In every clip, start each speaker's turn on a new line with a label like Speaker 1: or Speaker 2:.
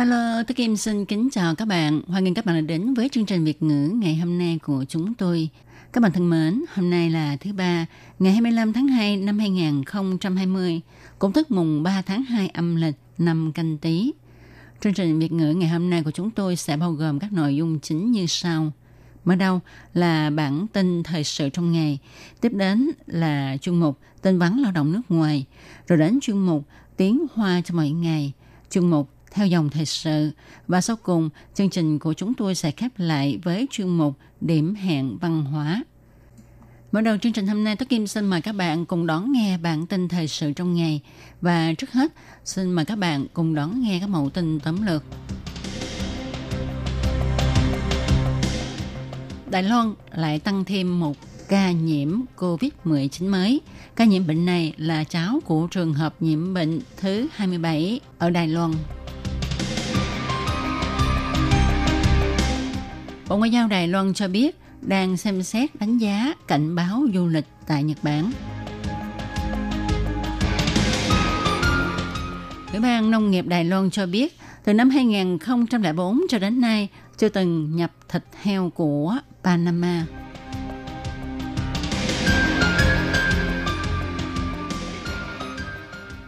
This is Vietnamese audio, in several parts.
Speaker 1: Hello, tôi Kim xin kính chào các bạn. Hoan nghênh các bạn đã đến với chương trình Việt ngữ ngày hôm nay của chúng tôi. Các bạn thân mến, hôm nay là thứ ba, ngày 25 tháng 2 năm 2020, cũng tức mùng 3 tháng 2 âm lịch năm canh tí. Chương trình Việt ngữ ngày hôm nay của chúng tôi sẽ bao gồm các nội dung chính như sau. Mở đầu là bản tin thời sự trong ngày, tiếp đến là chuyên mục tin vắn lao động nước ngoài, rồi đến chuyên mục tiếng hoa cho mọi ngày, chuyên mục theo dòng thời sự và sau cùng chương trình của chúng tôi sẽ khép lại với chuyên mục điểm hẹn văn hóa. Mở đầu chương trình hôm nay, tôi Kim xin mời các bạn cùng đón nghe bản tin thời sự trong ngày. Và trước hết, xin mời các bạn cùng đón nghe các mẫu tin tóm lược. Đài Loan lại tăng thêm một ca nhiễm COVID-19 mới. Ca nhiễm bệnh này là cháu của trường hợp nhiễm bệnh thứ 27 ở Đài Loan. Bộ Ngoại giao Đài Loan cho biết đang xem xét đánh giá cảnh báo du lịch tại Nhật Bản. Ủy ban Nông nghiệp Đài Loan cho biết, từ năm 2004 cho đến nay chưa từng nhập thịt heo của Panama.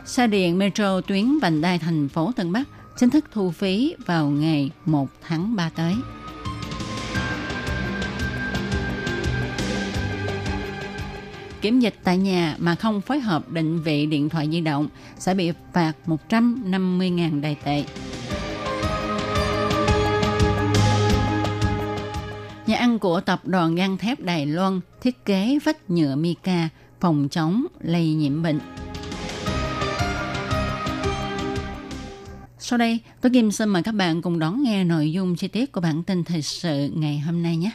Speaker 1: Xe điện metro tuyến vành đai thành phố Tân Bắc chính thức thu phí vào ngày 1 tháng 3 tới. Kiểm dịch tại nhà mà không phối hợp định vị điện thoại di động sẽ bị phạt 150.000 đài tệ. Nhà ăn của tập đoàn gang thép Đài Loan thiết kế vách nhựa mica phòng chống lây nhiễm bệnh. Sau đây, tôi Kim xin mời các bạn cùng đón nghe nội dung chi tiết của bản tin thời sự ngày hôm nay nhé.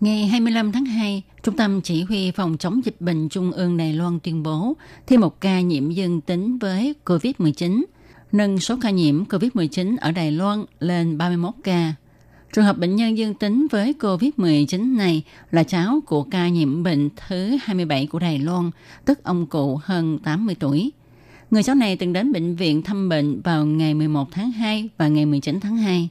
Speaker 1: Ngày 25 tháng 2, Trung tâm Chỉ huy Phòng chống dịch bệnh Trung ương Đài Loan tuyên bố thêm một ca nhiễm dương tính với COVID-19, nâng số ca nhiễm COVID-19 ở Đài Loan lên 31 ca. Trường hợp bệnh nhân dương tính với COVID-19 này là cháu của ca nhiễm bệnh thứ 27 của Đài Loan, tức ông cụ hơn 80 tuổi. Người cháu này từng đến bệnh viện thăm bệnh vào ngày 11 tháng 2 và ngày 19 tháng 2.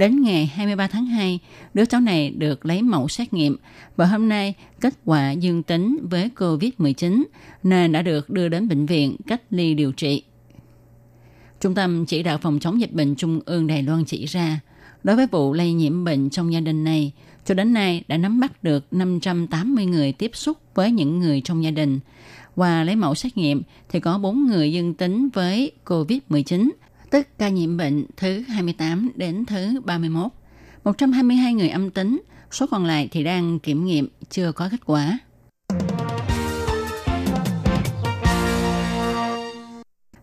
Speaker 1: Đến ngày 23 tháng 2, đứa cháu này được lấy mẫu xét nghiệm và hôm nay kết quả dương tính với COVID-19 nên đã được đưa đến bệnh viện cách ly điều trị. Trung tâm chỉ đạo phòng chống dịch bệnh Trung ương Đài Loan chỉ ra, đối với vụ lây nhiễm bệnh trong gia đình này, cho đến nay đã nắm bắt được 580 người tiếp xúc với những người trong gia đình. Qua lấy mẫu xét nghiệm thì có 4 người dương tính với COVID-19 tức ca nhiễm bệnh thứ 28 đến thứ 31. 122 người âm tính, số còn lại thì đang kiểm nghiệm, chưa có kết quả.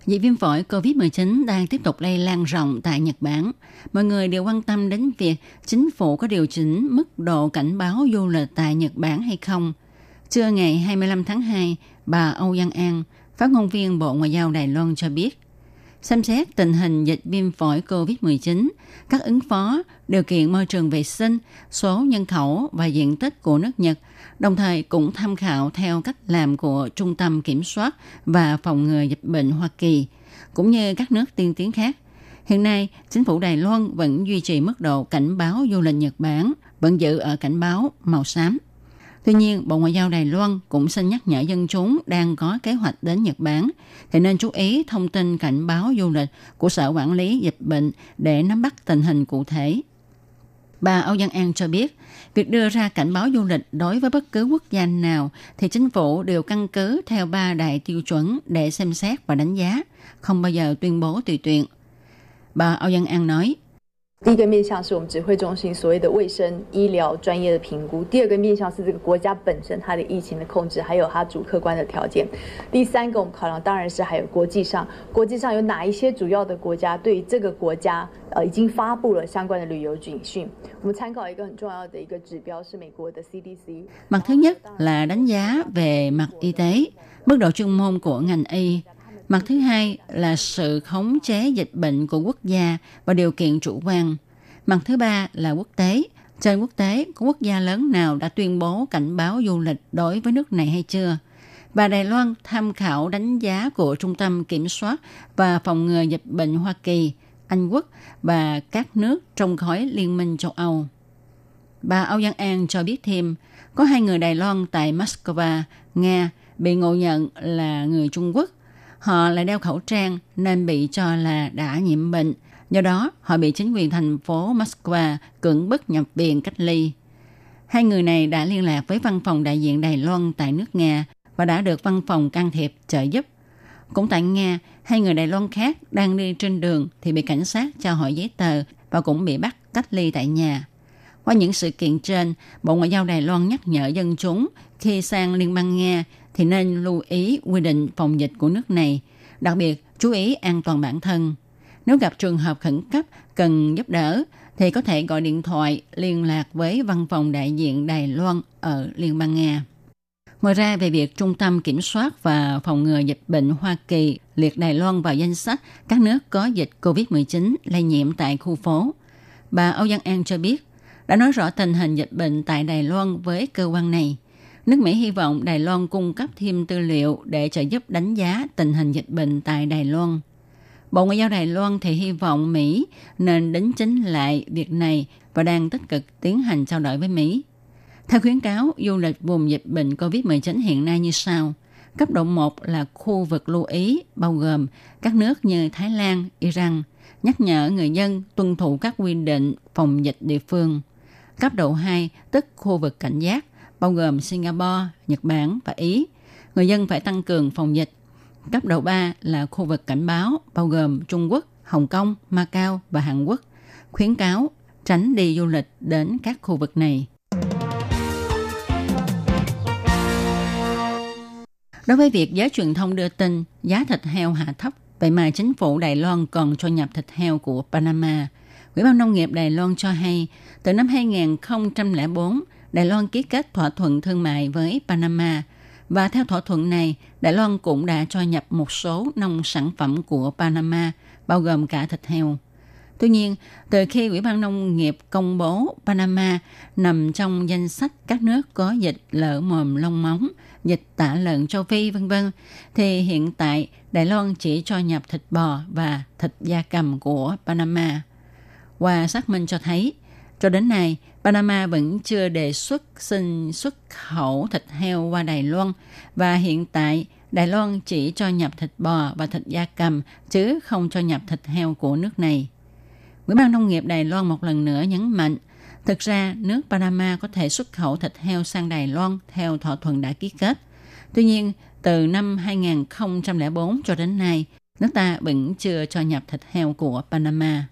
Speaker 1: Dịch viêm phổi COVID-19 đang tiếp tục lây lan rộng tại Nhật Bản. Mọi người đều quan tâm đến việc chính phủ có điều chỉnh mức độ cảnh báo du lịch tại Nhật Bản hay không. Trưa ngày 25 tháng 2, bà Âu Giang An, phát ngôn viên Bộ Ngoại giao Đài Loan cho biết, xem xét tình hình dịch viêm phổi COVID-19, các ứng phó, điều kiện môi trường vệ sinh, số nhân khẩu và diện tích của nước Nhật, đồng thời cũng tham khảo theo cách làm của Trung tâm Kiểm soát và Phòng ngừa Dịch bệnh Hoa Kỳ, cũng như các nước tiên tiến khác. Hiện nay, chính phủ Đài Loan vẫn duy trì mức độ cảnh báo du lịch Nhật Bản, vẫn giữ ở cảnh báo màu xám. Tuy nhiên, Bộ Ngoại giao Đài Loan cũng xin nhắc nhở dân chúng đang có kế hoạch đến Nhật Bản thì nên chú ý thông tin cảnh báo du lịch của Sở Quản lý Dịch bệnh để nắm bắt tình hình cụ thể. Bà Âu Văn An cho biết, việc đưa ra cảnh báo du lịch đối với bất cứ quốc gia nào thì chính phủ đều căn cứ theo ba đại tiêu chuẩn để xem xét và đánh giá, không bao giờ tuyên bố tùy tiện. Bà Âu Văn An nói,
Speaker 2: 第一个面向是我们指挥中心所谓的卫生医疗专业的评估，第二个面向是这个国家本身它的疫情的控制，还有它主客观的条件。第三个我们考量当然是还有国际上，国际上有哪一些主要的国家对于这个国家呃已经发布了相关的旅游警讯。我们参考一个很重要的一个指标是美国的 CDC。
Speaker 1: Mặt thứ nhất là đánh giá về mặt y tế, mức độ chuyên môn của ngành y. Mặt thứ hai là sự khống chế dịch bệnh của quốc gia và điều kiện chủ quan. Mặt thứ ba là quốc tế. Trên quốc tế, có quốc gia lớn nào đã tuyên bố cảnh báo du lịch đối với nước này hay chưa? Và Đài Loan tham khảo đánh giá của Trung tâm Kiểm soát và Phòng ngừa Dịch bệnh Hoa Kỳ, Anh Quốc và các nước trong khối Liên minh châu Âu. Bà Âu Giang An cho biết thêm, có hai người Đài Loan tại Moscow, Nga bị ngộ nhận là người Trung Quốc Họ lại đeo khẩu trang nên bị cho là đã nhiễm bệnh. Do đó, họ bị chính quyền thành phố Moscow cưỡng bức nhập viện cách ly. Hai người này đã liên lạc với văn phòng đại diện Đài Loan tại nước Nga và đã được văn phòng can thiệp trợ giúp. Cũng tại Nga, hai người Đài Loan khác đang đi trên đường thì bị cảnh sát cho hỏi giấy tờ và cũng bị bắt cách ly tại nhà. Qua những sự kiện trên, Bộ Ngoại giao Đài Loan nhắc nhở dân chúng khi sang Liên bang Nga thì nên lưu ý quy định phòng dịch của nước này, đặc biệt chú ý an toàn bản thân. Nếu gặp trường hợp khẩn cấp cần giúp đỡ thì có thể gọi điện thoại liên lạc với văn phòng đại diện Đài Loan ở Liên bang Nga. Ngoài ra, về việc Trung tâm Kiểm soát và Phòng ngừa Dịch bệnh Hoa Kỳ liệt Đài Loan vào danh sách các nước có dịch COVID-19 lây nhiễm tại khu phố, bà Âu Giang An cho biết đã nói rõ tình hình dịch bệnh tại Đài Loan với cơ quan này – Nước Mỹ hy vọng Đài Loan cung cấp thêm tư liệu để trợ giúp đánh giá tình hình dịch bệnh tại Đài Loan. Bộ Ngoại giao Đài Loan thì hy vọng Mỹ nên đính chính lại việc này và đang tích cực tiến hành trao đổi với Mỹ. Theo khuyến cáo, du lịch vùng dịch bệnh COVID-19 hiện nay như sau. Cấp độ 1 là khu vực lưu ý, bao gồm các nước như Thái Lan, Iran, nhắc nhở người dân tuân thủ các quy định phòng dịch địa phương. Cấp độ 2, tức khu vực cảnh giác, bao gồm Singapore, Nhật Bản và Ý. Người dân phải tăng cường phòng dịch. Cấp độ 3 là khu vực cảnh báo, bao gồm Trung Quốc, Hồng Kông, Macau và Hàn Quốc. Khuyến cáo tránh đi du lịch đến các khu vực này. Đối với việc giới truyền thông đưa tin giá thịt heo hạ thấp, vậy mà chính phủ Đài Loan còn cho nhập thịt heo của Panama. Ủy ban Nông nghiệp Đài Loan cho hay, từ năm 2004, Đài Loan ký kết thỏa thuận thương mại với Panama và theo thỏa thuận này, Đài Loan cũng đã cho nhập một số nông sản phẩm của Panama, bao gồm cả thịt heo. Tuy nhiên, từ khi Ủy ban Nông nghiệp công bố Panama nằm trong danh sách các nước có dịch lở mồm lông móng, dịch tả lợn châu Phi vân vân, thì hiện tại Đài Loan chỉ cho nhập thịt bò và thịt da cầm của Panama. Qua xác minh cho thấy, cho đến nay, Panama vẫn chưa đề xuất xin xuất khẩu thịt heo qua Đài Loan và hiện tại Đài Loan chỉ cho nhập thịt bò và thịt da cầm chứ không cho nhập thịt heo của nước này. Ủy ban Nông nghiệp Đài Loan một lần nữa nhấn mạnh, thực ra nước Panama có thể xuất khẩu thịt heo sang Đài Loan theo thỏa thuận đã ký kết. Tuy nhiên, từ năm 2004 cho đến nay, nước ta vẫn chưa cho nhập thịt heo của Panama.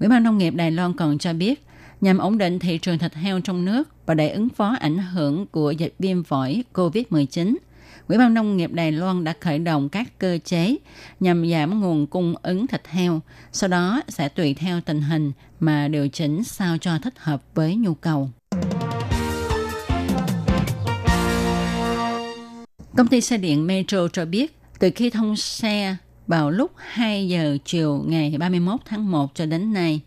Speaker 1: Ủy ban Nông nghiệp Đài Loan còn cho biết, nhằm ổn định thị trường thịt heo trong nước và để ứng phó ảnh hưởng của dịch viêm phổi COVID-19. Ủy ban Nông nghiệp Đài Loan đã khởi động các cơ chế nhằm giảm nguồn cung ứng thịt heo, sau đó sẽ tùy theo tình hình mà điều chỉnh sao cho thích hợp với nhu cầu. Công ty xe điện Metro cho biết, từ khi thông xe vào lúc 2 giờ chiều ngày 31 tháng 1 cho đến nay,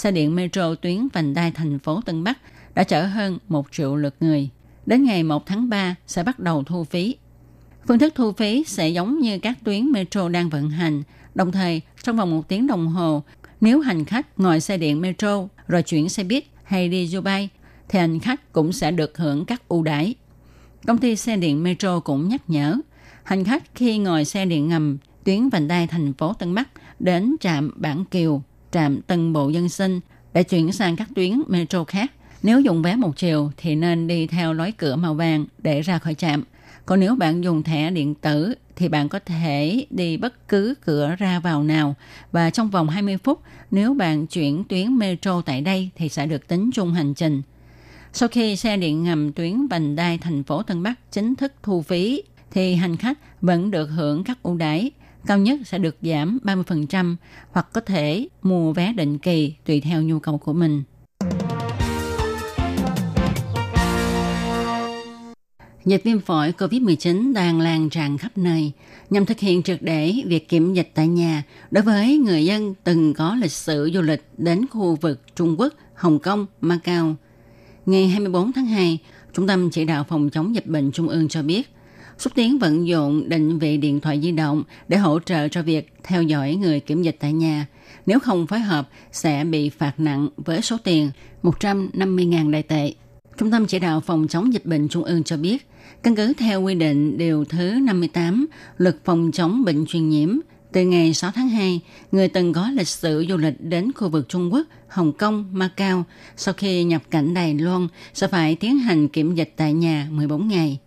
Speaker 1: xe điện metro tuyến vành đai thành phố Tân Bắc đã chở hơn 1 triệu lượt người. Đến ngày 1 tháng 3 sẽ bắt đầu thu phí. Phương thức thu phí sẽ giống như các tuyến metro đang vận hành, đồng thời trong vòng một tiếng đồng hồ, nếu hành khách ngồi xe điện metro rồi chuyển xe buýt hay đi du bay thì hành khách cũng sẽ được hưởng các ưu đãi. Công ty xe điện metro cũng nhắc nhở, hành khách khi ngồi xe điện ngầm tuyến vành đai thành phố Tân Bắc đến trạm Bản Kiều trạm Tân Bộ Dân Sinh để chuyển sang các tuyến metro khác. Nếu dùng vé một chiều thì nên đi theo lối cửa màu vàng để ra khỏi trạm. Còn nếu bạn dùng thẻ điện tử thì bạn có thể đi bất cứ cửa ra vào nào và trong vòng 20 phút, nếu bạn chuyển tuyến metro tại đây thì sẽ được tính chung hành trình. Sau khi xe điện ngầm tuyến vành đai thành phố Tân Bắc chính thức thu phí, thì hành khách vẫn được hưởng các ưu đãi cao nhất sẽ được giảm 30% hoặc có thể mua vé định kỳ tùy theo nhu cầu của mình. Dịch viêm phổi COVID-19 đang lan tràn khắp nơi nhằm thực hiện triệt để việc kiểm dịch tại nhà đối với người dân từng có lịch sử du lịch đến khu vực Trung Quốc, Hồng Kông, Macau. Ngày 24 tháng 2, Trung tâm Chỉ đạo Phòng chống dịch bệnh Trung ương cho biết, xúc tiến vận dụng định vị điện thoại di động để hỗ trợ cho việc theo dõi người kiểm dịch tại nhà. Nếu không phối hợp, sẽ bị phạt nặng với số tiền 150.000 đại tệ. Trung tâm Chỉ đạo Phòng chống dịch bệnh Trung ương cho biết, căn cứ theo quy định điều thứ 58 Luật phòng chống bệnh truyền nhiễm, từ ngày 6 tháng 2, người từng có lịch sử du lịch đến khu vực Trung Quốc, Hồng Kông, Macau sau khi nhập cảnh Đài Loan sẽ phải tiến hành kiểm dịch tại nhà 14 ngày.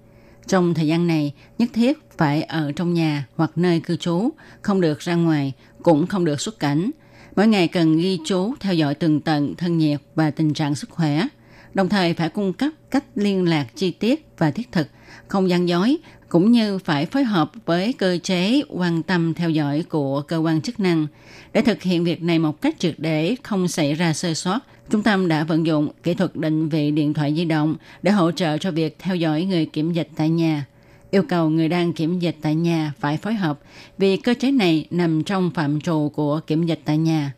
Speaker 1: Trong thời gian này, nhất thiết phải ở trong nhà hoặc nơi cư trú, không được ra ngoài, cũng không được xuất cảnh. Mỗi ngày cần ghi chú theo dõi từng tận thân nhiệt và tình trạng sức khỏe – đồng thời phải cung cấp cách liên lạc chi tiết và thiết thực, không gian dối, cũng như phải phối hợp với cơ chế quan tâm theo dõi của cơ quan chức năng. Để thực hiện việc này một cách triệt để không xảy ra sơ sót, trung tâm đã vận dụng kỹ thuật định vị điện thoại di động để hỗ trợ cho việc theo dõi người kiểm dịch tại nhà. Yêu cầu người đang kiểm dịch tại nhà phải phối hợp vì cơ chế này nằm trong phạm trù của kiểm dịch tại nhà.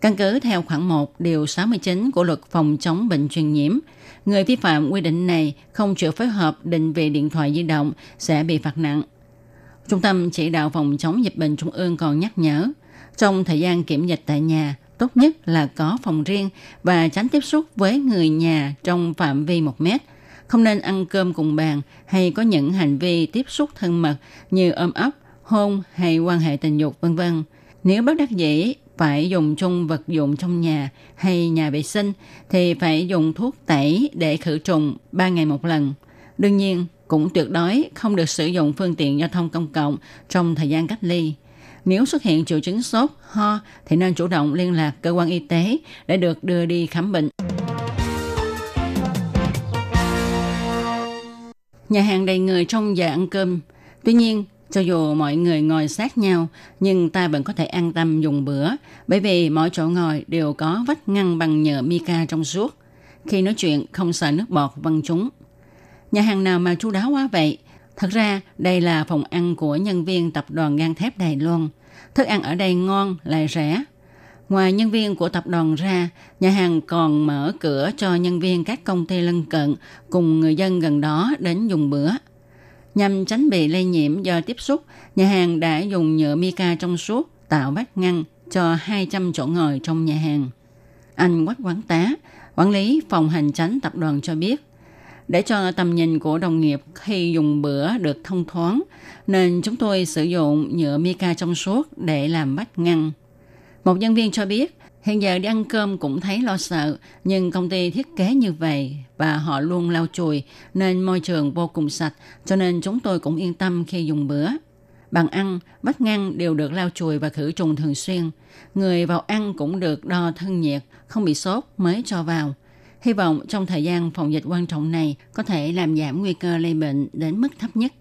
Speaker 1: Căn cứ theo khoản 1 điều 69 của luật phòng chống bệnh truyền nhiễm, người vi phạm quy định này không chịu phối hợp định vị điện thoại di động sẽ bị phạt nặng. Trung tâm chỉ đạo phòng chống dịch bệnh trung ương còn nhắc nhở, trong thời gian kiểm dịch tại nhà, tốt nhất là có phòng riêng và tránh tiếp xúc với người nhà trong phạm vi 1 mét. Không nên ăn cơm cùng bàn hay có những hành vi tiếp xúc thân mật như ôm ấp, hôn hay quan hệ tình dục vân vân. Nếu bất đắc dĩ phải dùng chung vật dụng trong nhà hay nhà vệ sinh thì phải dùng thuốc tẩy để khử trùng 3 ngày một lần. Đương nhiên, cũng tuyệt đối không được sử dụng phương tiện giao thông công cộng trong thời gian cách ly. Nếu xuất hiện triệu chứng sốt, ho thì nên chủ động liên lạc cơ quan y tế để được đưa đi khám bệnh. Nhà hàng đầy người trong giờ ăn cơm. Tuy nhiên, cho dù mọi người ngồi sát nhau, nhưng ta vẫn có thể an tâm dùng bữa, bởi vì mỗi chỗ ngồi đều có vách ngăn bằng nhựa mica trong suốt. Khi nói chuyện không sợ nước bọt văng chúng. Nhà hàng nào mà chu đáo quá vậy? Thật ra, đây là phòng ăn của nhân viên tập đoàn gang thép Đài Loan. Thức ăn ở đây ngon, lại rẻ. Ngoài nhân viên của tập đoàn ra, nhà hàng còn mở cửa cho nhân viên các công ty lân cận cùng người dân gần đó đến dùng bữa. Nhằm tránh bị lây nhiễm do tiếp xúc, nhà hàng đã dùng nhựa mica trong suốt tạo vách ngăn cho 200 chỗ ngồi trong nhà hàng. Anh Quách Quán Tá, quản lý phòng hành tránh tập đoàn cho biết, để cho tầm nhìn của đồng nghiệp khi dùng bữa được thông thoáng, nên chúng tôi sử dụng nhựa mica trong suốt để làm vách ngăn. Một nhân viên cho biết, Hiện giờ đi ăn cơm cũng thấy lo sợ, nhưng công ty thiết kế như vậy và họ luôn lau chùi nên môi trường vô cùng sạch, cho nên chúng tôi cũng yên tâm khi dùng bữa. Bàn ăn, vách ngăn đều được lau chùi và khử trùng thường xuyên. Người vào ăn cũng được đo thân nhiệt, không bị sốt mới cho vào. Hy vọng trong thời gian phòng dịch quan trọng này có thể làm giảm nguy cơ lây bệnh đến mức thấp nhất.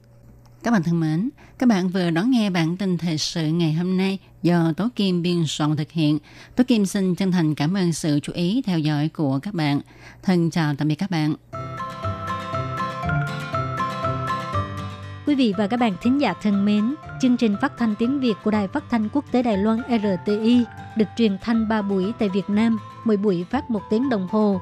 Speaker 1: Các bạn thân mến, các bạn vừa đón nghe bản tin thời sự ngày hôm nay do Tố Kim biên soạn thực hiện. Tố Kim xin chân thành cảm ơn sự chú ý theo dõi của các bạn. Thân chào tạm biệt các bạn.
Speaker 3: Quý vị và các bạn thính giả thân mến, chương trình phát thanh tiếng Việt của Đài Phát thanh Quốc tế Đài Loan RTI được truyền thanh 3 buổi tại Việt Nam, mỗi buổi phát một tiếng đồng hồ.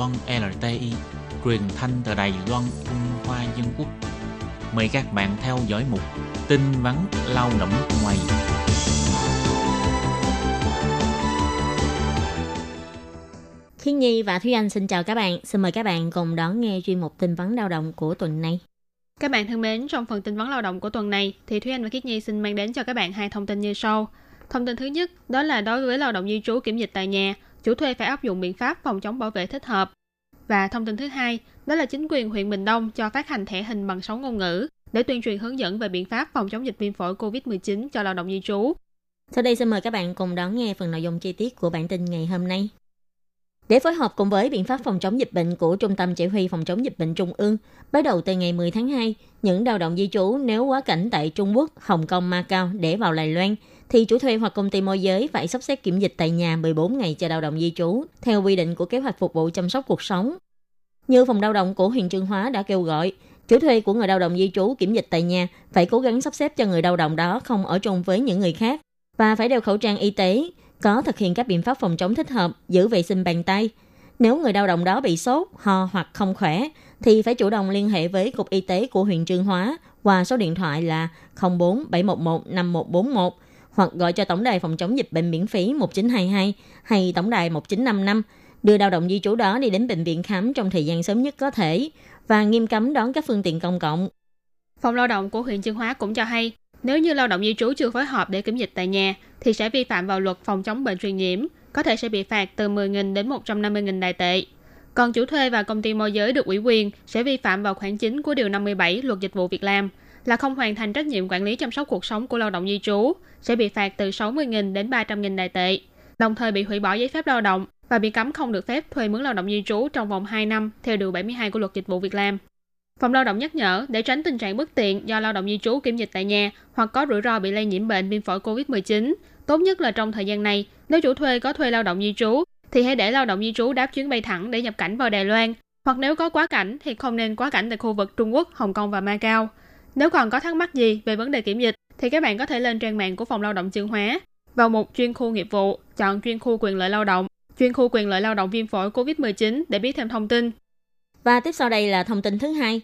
Speaker 4: Loan LTI, truyền thanh từ Đài Loan, Trung Hoa Dân Quốc. Mời các bạn theo dõi mục tin vắn lao động ngoài.
Speaker 5: Khiết Nhi và Thúy Anh xin chào các bạn. Xin mời các bạn cùng đón nghe chuyên mục tin vắn lao động của tuần này.
Speaker 6: Các bạn thân mến, trong phần tin vấn lao động của tuần này thì Thúy Anh và Khiết Nhi xin mang đến cho các bạn hai thông tin như sau. Thông tin thứ nhất, đó là đối với lao động di trú kiểm dịch tại nhà, chủ thuê phải áp dụng biện pháp phòng chống bảo vệ thích hợp. Và thông tin thứ hai, đó là chính quyền huyện Bình Đông cho phát hành thẻ hình bằng 6 ngôn ngữ để tuyên truyền hướng dẫn về biện pháp phòng chống dịch viêm phổi COVID-19 cho lao động di trú.
Speaker 5: Sau đây xin mời các bạn cùng đón nghe phần nội dung chi tiết của bản tin ngày hôm nay. Để phối hợp cùng với biện pháp phòng chống dịch bệnh của Trung tâm Chỉ huy Phòng chống dịch bệnh Trung ương, bắt đầu từ ngày 10 tháng 2, những lao động di trú nếu quá cảnh tại Trung Quốc, Hồng Kông, Macau để vào Đài Loan, thì chủ thuê hoặc công ty môi giới phải sắp xếp kiểm dịch tại nhà 14 ngày cho lao động di trú, theo quy định của kế hoạch phục vụ chăm sóc cuộc sống. Như phòng lao động của huyện Trương Hóa đã kêu gọi, chủ thuê của người lao động di trú kiểm dịch tại nhà phải cố gắng sắp xếp cho người lao động đó không ở chung với những người khác và phải đeo khẩu trang y tế, có thực hiện các biện pháp phòng chống thích hợp, giữ vệ sinh bàn tay. Nếu người lao động đó bị sốt, ho hoặc không khỏe, thì phải chủ động liên hệ với Cục Y tế của huyện Trương Hóa qua số điện thoại là 04 711 5141 hoặc gọi cho Tổng đài phòng chống dịch bệnh miễn phí 1922 hay Tổng đài 1955 đưa lao động di trú đó đi đến bệnh viện khám trong thời gian sớm nhất có thể và nghiêm cấm đón các phương tiện công cộng.
Speaker 6: Phòng lao động của huyện Chương Hóa cũng cho hay, nếu như lao động di trú chưa phối hợp để kiểm dịch tại nhà thì sẽ vi phạm vào luật phòng chống bệnh truyền nhiễm, có thể sẽ bị phạt từ 10.000 đến 150.000 đài tệ. Còn chủ thuê và công ty môi giới được ủy quyền sẽ vi phạm vào khoản chính của Điều 57 Luật Dịch vụ Việc làm là không hoàn thành trách nhiệm quản lý chăm sóc cuộc sống của lao động di trú, sẽ bị phạt từ 60.000 đến 300.000 đại tệ, đồng thời bị hủy bỏ giấy phép lao động và bị cấm không được phép thuê mướn lao động di trú trong vòng 2 năm theo Điều 72 của Luật Dịch vụ Việc làm. Phòng lao động nhắc nhở để tránh tình trạng bất tiện do lao động di trú kiểm dịch tại nhà hoặc có rủi ro bị lây nhiễm bệnh viêm phổi COVID-19. Tốt nhất là trong thời gian này, nếu chủ thuê có thuê lao động di trú, thì hãy để lao động di trú đáp chuyến bay thẳng để nhập cảnh vào Đài Loan. Hoặc nếu có quá cảnh thì không nên quá cảnh tại khu vực Trung Quốc, Hồng Kông và Macau. Nếu còn có thắc mắc gì về vấn đề kiểm dịch, thì các bạn có thể lên trang mạng của Phòng Lao động Chương Hóa, vào mục chuyên khu nghiệp vụ, chọn chuyên khu quyền lợi lao động, chuyên khu quyền lợi lao động viêm phổi COVID-19 để biết thêm thông tin.
Speaker 5: Và tiếp sau đây là thông tin thứ hai.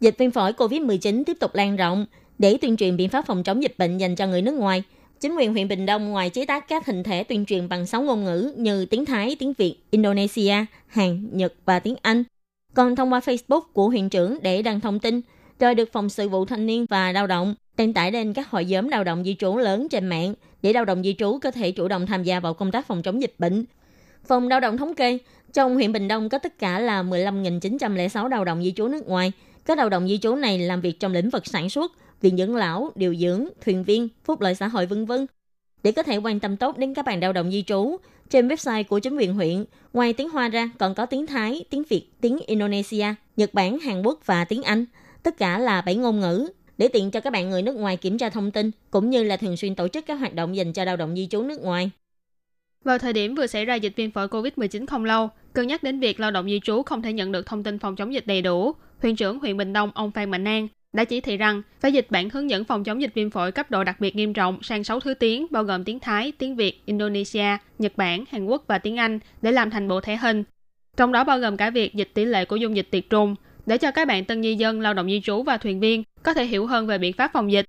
Speaker 5: Dịch viêm phổi COVID-19 tiếp tục lan rộng. Để tuyên truyền biện pháp phòng chống dịch bệnh dành cho người nước ngoài, chính quyền huyện Bình Đông ngoài chế tác các hình thể tuyên truyền bằng 6 ngôn ngữ như tiếng Thái, tiếng Việt, Indonesia, Hàn, Nhật và tiếng Anh, còn thông qua Facebook của huyện trưởng để đăng thông tin, rồi được phòng sự vụ thanh niên và lao động đăng tải lên các hội nhóm lao động di trú lớn trên mạng để lao động di trú có thể chủ động tham gia vào công tác phòng chống dịch bệnh. Phòng lao động thống kê, trong huyện Bình Đông có tất cả là 15.906 lao động di trú nước ngoài. Các lao động di trú này làm việc trong lĩnh vực sản xuất, viện dưỡng lão, điều dưỡng, thuyền viên, phúc lợi xã hội v.v. Để có thể quan tâm tốt đến các bạn lao động di trú, trên website của chính quyền huyện, ngoài tiếng Hoa ra còn có tiếng Thái, tiếng Việt, tiếng Indonesia, Nhật Bản, Hàn Quốc và tiếng Anh. Tất cả là 7 ngôn ngữ để tiện cho các bạn người nước ngoài kiểm tra thông tin cũng như là thường xuyên tổ chức các hoạt động dành cho lao động di trú nước ngoài.
Speaker 6: Vào thời điểm vừa xảy ra dịch viêm phổi COVID-19 không lâu, cân nhắc đến việc lao động di trú không thể nhận được thông tin phòng chống dịch đầy đủ, huyện trưởng huyện Bình Đông ông Phan Mạnh An đã chỉ thị rằng phải dịch bản hướng dẫn phòng chống dịch viêm phổi cấp độ đặc biệt nghiêm trọng sang 6 thứ tiếng bao gồm tiếng Thái, tiếng Việt, Indonesia, Nhật Bản, Hàn Quốc và tiếng Anh để làm thành bộ thể hình. Trong đó bao gồm cả việc dịch tỷ lệ của dung dịch tiệt trùng để cho các bạn tân di dân, lao động di trú và thuyền viên có thể hiểu hơn về biện pháp phòng dịch.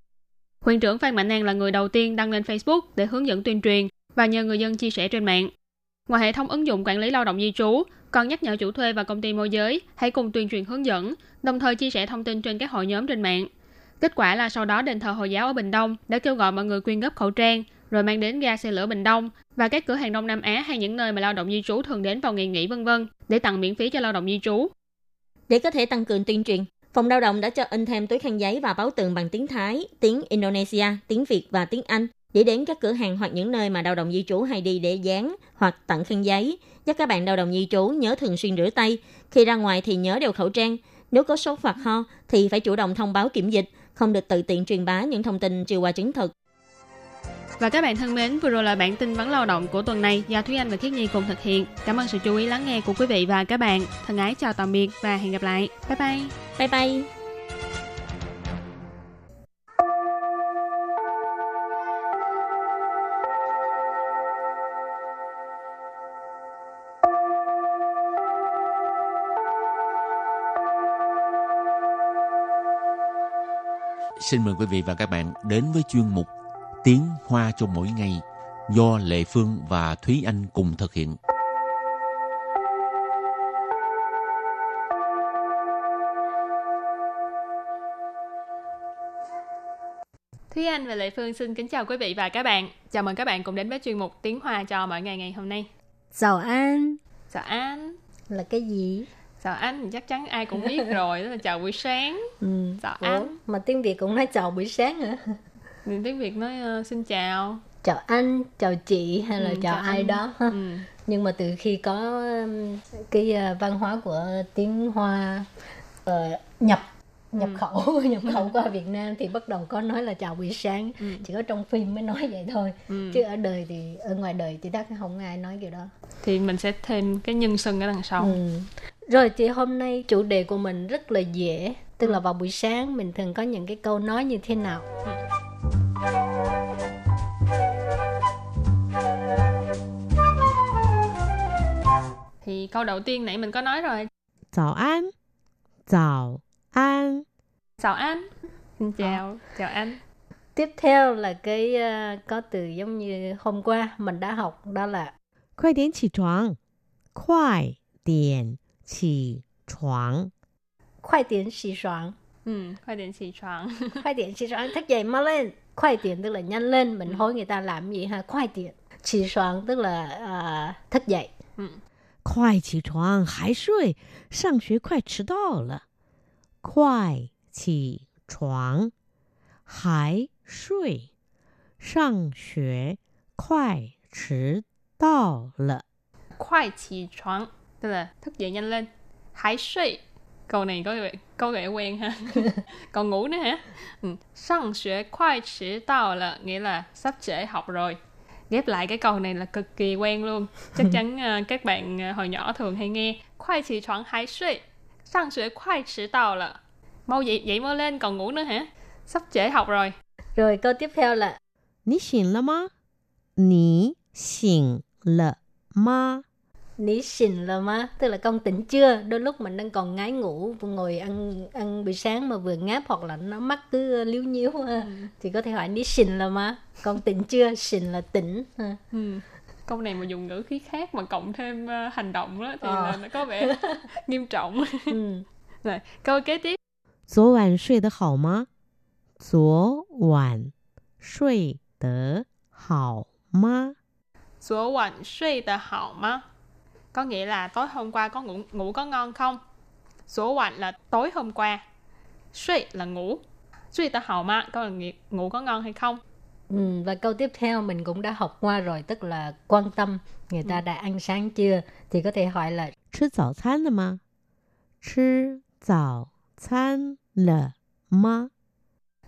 Speaker 6: Huyện trưởng Phan Mạnh An là người đầu tiên đăng lên Facebook để hướng dẫn tuyên truyền và nhờ người dân chia sẻ trên mạng. Ngoài hệ thống ứng dụng quản lý lao động di trú, còn nhắc nhở chủ thuê và công ty môi giới hãy cùng tuyên truyền hướng dẫn, đồng thời chia sẻ thông tin trên các hội nhóm trên mạng. Kết quả là sau đó đền thờ Hồi giáo ở Bình Đông đã kêu gọi mọi người quyên góp khẩu trang, rồi mang đến ga xe lửa Bình Đông và các cửa hàng Đông Nam Á hay những nơi mà lao động di trú thường đến vào ngày nghỉ vân vân để tặng miễn phí cho lao động di trú.
Speaker 5: Để có thể tăng cường tuyên truyền, Phòng lao động đã cho in thêm túi khăn giấy và báo tường bằng tiếng Thái, tiếng Indonesia, tiếng Việt và tiếng Anh Để đến các cửa hàng hoặc những nơi mà lao động di trú hay đi để dán hoặc tặng khăn giấy, nhắc các bạn lao động di trú nhớ thường xuyên rửa tay. Khi ra ngoài thì nhớ đeo khẩu trang. Nếu có sốt hoặc ho thì phải chủ động thông báo kiểm dịch, không được tự tiện truyền bá những thông tin chưa qua chứng thực.
Speaker 6: Và các bạn thân mến, vừa rồi là bản tin vấn lao động của tuần này do Thúy Anh và Khiết Nhi cùng thực hiện. Cảm ơn sự chú ý lắng nghe của quý vị và các bạn. Thân ái chào tạm biệt và hẹn gặp lại. Bye bye.
Speaker 5: Bye bye.
Speaker 4: Xin mời quý vị và các bạn đến với chuyên mục Tiếng Hoa cho mỗi ngày do Lệ Phương và Thúy Anh cùng thực hiện.
Speaker 6: Thúy Anh và Lệ Phương xin kính chào quý vị và các bạn. Chào mừng các bạn cùng đến với chuyên mục Tiếng Hoa cho mỗi ngày ngày hôm nay.
Speaker 3: Chào anh
Speaker 6: Chào anh.
Speaker 3: là cái gì?
Speaker 6: Chào anh thì chắc chắn ai cũng biết rồi, đó là chào buổi sáng.
Speaker 3: Ừ.
Speaker 6: Chào anh.
Speaker 3: mà tiếng Việt cũng nói chào buổi sáng hả?
Speaker 6: Thì tiếng Việt nói ờ, xin chào.
Speaker 3: Chào anh, chào chị hay là
Speaker 6: Ừ,
Speaker 3: chào,
Speaker 6: chào
Speaker 3: ai
Speaker 6: anh.
Speaker 3: đó ha.
Speaker 6: Ừ.
Speaker 3: Nhưng mà từ khi có cái uh, văn hóa của tiếng Hoa ờ, nhập nhập
Speaker 6: Ừ.
Speaker 3: khẩu nhập khẩu qua Việt Nam thì bắt đầu có nói là chào buổi sáng
Speaker 6: Ừ.
Speaker 3: chỉ có trong phim mới nói vậy thôi
Speaker 6: Ừ.
Speaker 3: chứ ở đời thì ở ngoài đời thì chắc không ai nói kiểu đó
Speaker 6: Thì mình sẽ thêm cái nhân xưng ở đằng sau.
Speaker 3: Ừ. Rồi thì hôm nay chủ đề của mình rất là dễ Tức là vào buổi sáng mình thường có những cái câu nói như thế nào
Speaker 6: thì câu đầu tiên nãy mình có nói rồi.
Speaker 7: Chào an. Chào an.
Speaker 6: Chào an. Xin chào, à. chào an.
Speaker 3: Tiếp theo là cái uh, có từ giống như hôm qua mình đã học đó là
Speaker 7: Quay đến chỉ choáng. Quay đến chỉ choáng.
Speaker 3: Quay đến chỉ choáng.
Speaker 6: Ừ, khoai điện xì choáng.
Speaker 3: Khoai tiện xì soạn thức dậy mau lên Khoai tiện tức là nhanh lên Mình hối người ta làm gì ha Khoai tiện Xì soạn tức là uh, thức dậy
Speaker 7: 快起床，还睡，上学快迟到了。快起床，还睡，上学快迟到了。
Speaker 6: Khoai起床, tức là thức dậy nhanh lên. Hãy suy. Câu này có vẻ, có vẻ quen ha. Còn ngủ nữa hả? Ừ. Sang xuế khoai chỉ tao là nghĩa là sắp trễ học rồi. Ghép lại cái câu này là cực kỳ quen luôn. Chắc chắn ờ, các bạn ờ, hồi nhỏ thường hay nghe. Khoai chỉ choáng hãy suy. Sang xuế khoai chỉ tao là. Mau dậy, dậy mau lên, còn ngủ nữa hả? Sắp trễ học rồi.
Speaker 3: Rồi câu tiếp theo là
Speaker 7: 你醒了吗？你醒了吗？
Speaker 3: Ní xình là má Tức là con tỉnh chưa Đôi lúc mình đang còn ngái ngủ Ngồi ăn ăn buổi sáng mà vừa ngáp Hoặc là nó mắt cứ liếu nhíu ha. Thì có thể hỏi ní xình là má Con tỉnh chưa Xình là tỉnh ha.
Speaker 6: Ừ. Câu này mà dùng ngữ khí khác mà cộng thêm ờ, hành động đó thì
Speaker 3: Ờ.
Speaker 6: là nó có vẻ nghiêm trọng.
Speaker 3: ừ.
Speaker 6: Rồi, câu kế tiếp.
Speaker 7: 昨晚睡得好吗？昨晚睡得好吗？
Speaker 6: Số quạnh suy tờ hảo má. Có nghĩa là tối hôm qua có ngủ ngủ có ngon không? Số quạnh là tối hôm qua. Suy là ngủ. Suy tờ hảo má có là nghĩa ngủ có ngon hay không?
Speaker 3: Ừ, và câu tiếp theo mình cũng đã học qua rồi tức là quan tâm người ta đã ăn sáng chưa thì có thể hỏi là
Speaker 7: 吃早餐了吗？吃早餐了吗？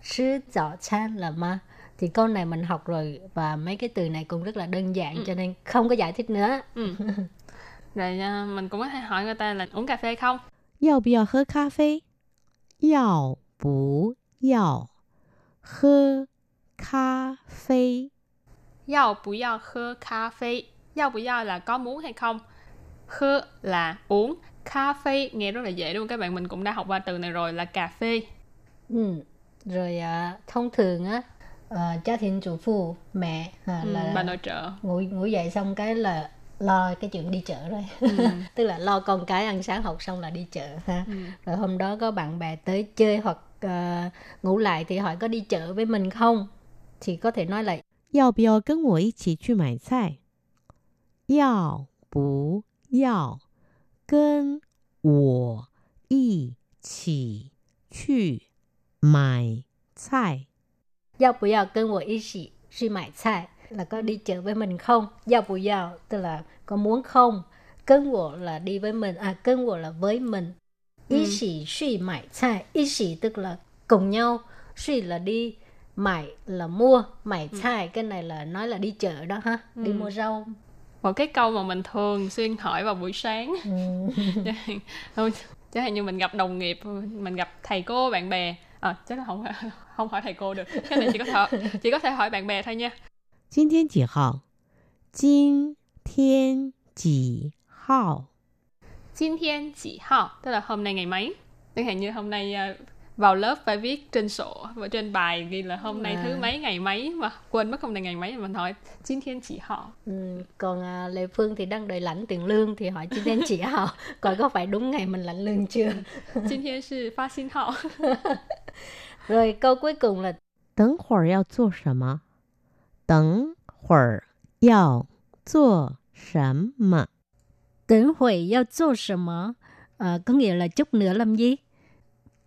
Speaker 3: sư早餐là ma thì câu này mình học rồi và mấy cái từ này cũng rất là đơn giản cho nên không có giải thích nữa
Speaker 6: Ừ. Rồi à, mình cũng có thể hỏi người ta là uống cà phê không?
Speaker 7: 要不要喝咖啡？要不要喝咖啡？
Speaker 6: Yào bù yào khơ cà phê. Yào bù yào là có muốn hay không? Khơ là uống. Cà phê nghe rất là dễ đúng không các bạn? Mình cũng đã học qua từ này rồi là cà phê.
Speaker 3: ừ. rồi à, thông thường á à, gia đình chủ phụ mẹ à,
Speaker 6: Ừ,
Speaker 3: là
Speaker 6: bà nội trợ.
Speaker 3: ngủ ngủ dậy xong cái là lo cái chuyện đi chợ rồi tức là lo con cái ăn sáng học xong là đi chợ ha
Speaker 6: Ừ.
Speaker 3: rồi hôm đó có bạn bè tới chơi hoặc à, ngủ lại thì hỏi có đi chợ với mình không thì có thể nói là
Speaker 7: 要不要跟我一起去买菜？要不要跟我一起去买菜？
Speaker 3: 要不要跟我一起 suy mại菜 Là có đi chợ với mình không? Giao bù giao tức là có muốn không? Cân wo là đi với mình, à cân wo là với mình.
Speaker 6: Ừ.
Speaker 3: Ý xỉ suy mại 菜, ý xỉ tức là cùng nhau, suy là đi, mại là mua, mại
Speaker 6: Ừ.
Speaker 3: 菜 cái này là nói là đi chợ đó ha, đi mua rau.
Speaker 6: một cái câu mà mình thường xuyên hỏi vào buổi sáng
Speaker 3: Ừ.
Speaker 6: chẳng hạn như mình gặp đồng nghiệp mình gặp thầy cô bạn bè à, chắc là không không hỏi thầy cô được cái này chỉ có thể chỉ có thể hỏi bạn bè thôi nha
Speaker 7: 今天几号？今天几号？
Speaker 6: Jin thiên chỉ hao tức là hôm nay ngày mấy chẳng hạn như hôm nay à, vào lớp phải viết trên sổ và trên bài ghi là hôm nay thứ
Speaker 3: À.
Speaker 6: mấy ngày mấy mà quên mất hôm nay ngày mấy mình hỏi Jin thiên chỉ hao
Speaker 3: Ừ, còn à, Lê Phương thì đang đợi lãnh tiền lương thì hỏi chị tên chị Hào coi có phải đúng ngày mình lãnh lương chưa.
Speaker 6: Jin thiên là phát sinh hao
Speaker 3: Rồi câu cuối cùng là
Speaker 7: 等会儿要做什么？ 等会儿要做什么？
Speaker 3: Tưởng huệ giao做什么? À, có nghĩa là chút nữa làm gì?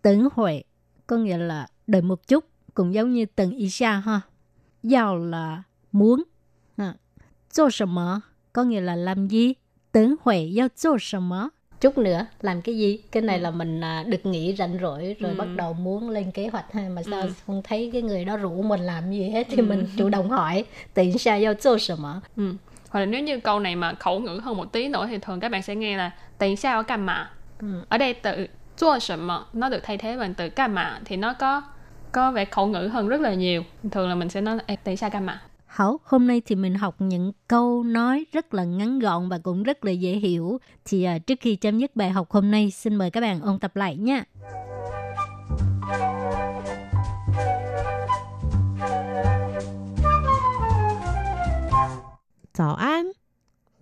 Speaker 3: Tưởng huệ có nghĩa là đợi một chút, cũng giống như từng ý xa ha. Giao là muốn. Ha.做什么 có nghĩa là làm gì? Tưởng huệ giao 做什么? chút nữa làm cái gì cái này ừ. là mình à, được nghỉ rảnh rỗi rồi
Speaker 6: ừ.
Speaker 3: bắt đầu muốn lên kế hoạch hay mà sao
Speaker 6: ừ.
Speaker 3: không thấy cái người đó rủ mình làm gì hết thì ừ. mình chủ động hỏi tiện xa giao cho sợ mà
Speaker 6: ừ. hoặc là nếu như câu này mà khẩu ngữ hơn một tí nữa thì thường các bạn sẽ nghe là tiện ở cam mà
Speaker 3: ừ.
Speaker 6: ở đây từ chua sợ mà nó được thay thế bằng từ cam mà thì nó có có vẻ khẩu ngữ hơn rất là nhiều thường là mình sẽ nói tại xa cam mà
Speaker 3: Hảo, hôm nay thì mình học những câu nói rất là ngắn gọn và cũng rất là dễ hiểu. Thì à, trước khi chấm dứt bài học hôm nay, xin mời các bạn ôn tập lại nha.
Speaker 7: 早安，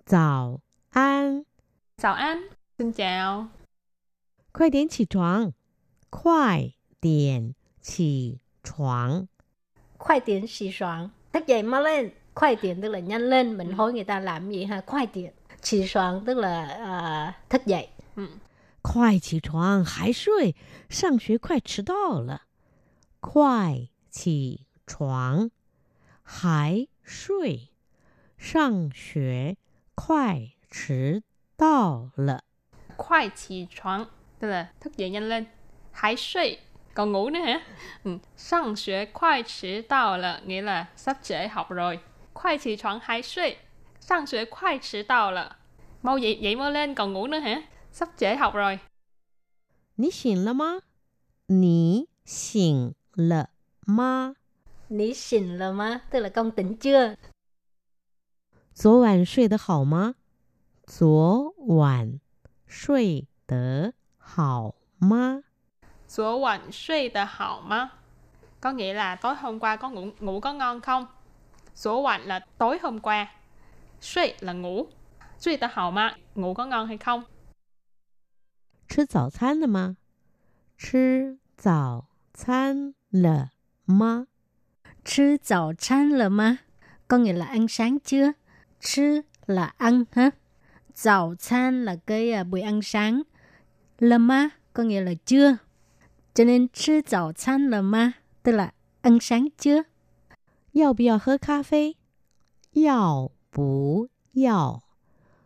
Speaker 7: 早安，
Speaker 6: chào anh xin chào
Speaker 7: 快点起床，快点起床，
Speaker 3: Khoai tiện xì soạn, thức dậy mau lên. Khoai tiện tức là nhanh lên, mình hối người ta làm gì ha, khoai tiện. Xì soạn tức là à, thức dậy.
Speaker 7: 快起床，还睡，上学快迟到了。快起床，还睡，上学快迟到了。
Speaker 6: khoai起床 tức là thức dậy nhanh lên hãy suy còn ngủ nữa hả ừ. sang xuế khoai chỉ đào là nghĩa là sắp trễ học rồi khoai chỉ床 hãy suy sang xuế khoai chỉ đào là mau dậy dậy mau lên còn ngủ nữa hả sắp trễ học rồi
Speaker 7: 你醒了吗？你醒了吗？
Speaker 3: Ní xỉn là má, tức là con tỉnh chưa?
Speaker 7: 昨晚睡得好吗？昨晚睡得好吗？
Speaker 6: 昨晚睡得好吗 có nghĩa là tối hôm qua có ngủ ngủ có ngon không昨晚 là tối hôm qua Suy là ngủ Suy ta hào mà Ngủ có ngon hay không
Speaker 7: 吃早餐了吗？吃早餐了吗？
Speaker 3: Chứ早餐là má, có nghĩa là ăn sáng chưa? Chứ là ăn ha.早餐là cái à, buổi ăn sáng. Là má có nghĩa là chưa. Cho nên chứ早餐là má, tức là ăn sáng chưa?
Speaker 7: 要不要喝咖啡？要不要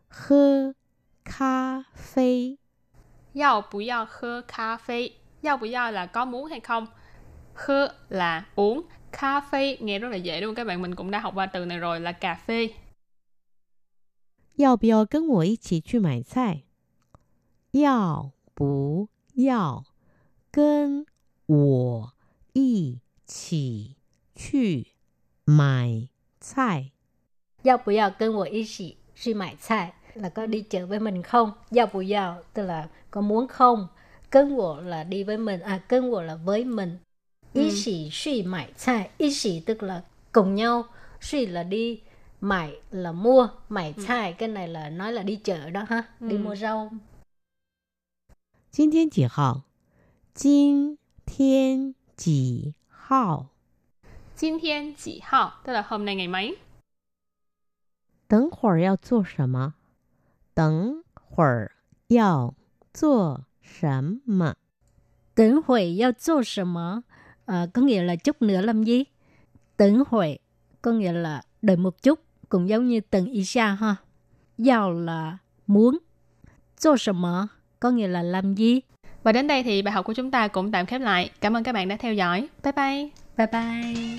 Speaker 7: 喝咖啡？
Speaker 6: Yào bù yào khơ cà phê Yào bù yào là có muốn hay không Khơ là uống Cà phê nghe rất là dễ đúng không các bạn Mình cũng đã học qua từ này rồi là cà phê
Speaker 7: 要不要跟我一起去买菜？要不要 跟我一起去买菜？
Speaker 3: Giao bù giao cân của ý sĩ suy mại菜 là có đi chợ với mình không? Giao bù giao tức là có muốn không? Cân của là đi với mình, à cân của là với mình. Ý
Speaker 6: Ừ.
Speaker 3: sĩ suy mại 菜 ý sĩ tức là cùng nhau, suy là đi, mại là mua, mại 菜 cái này là nói là đi chợ đó ha, đi
Speaker 6: Ừ.
Speaker 3: mua rau.
Speaker 7: 今天几号？ 今天几号？
Speaker 6: Jin thiên chỉ hào Tức là hôm nay ngày mấy
Speaker 7: 等会儿要做什么？等会儿要做什么？
Speaker 3: Tưởng huệ giao 做什么 à, có nghĩa là chút nữa làm gì? Tưởng huệ có nghĩa là đợi một chút, cũng giống như từng ý xa ha. Giàu là muốn.做什么 có nghĩa là làm gì.
Speaker 6: Và đến đây thì bài học của chúng ta cũng tạm khép lại. Cảm ơn các bạn đã theo dõi. Bye bye.
Speaker 3: Bye bye.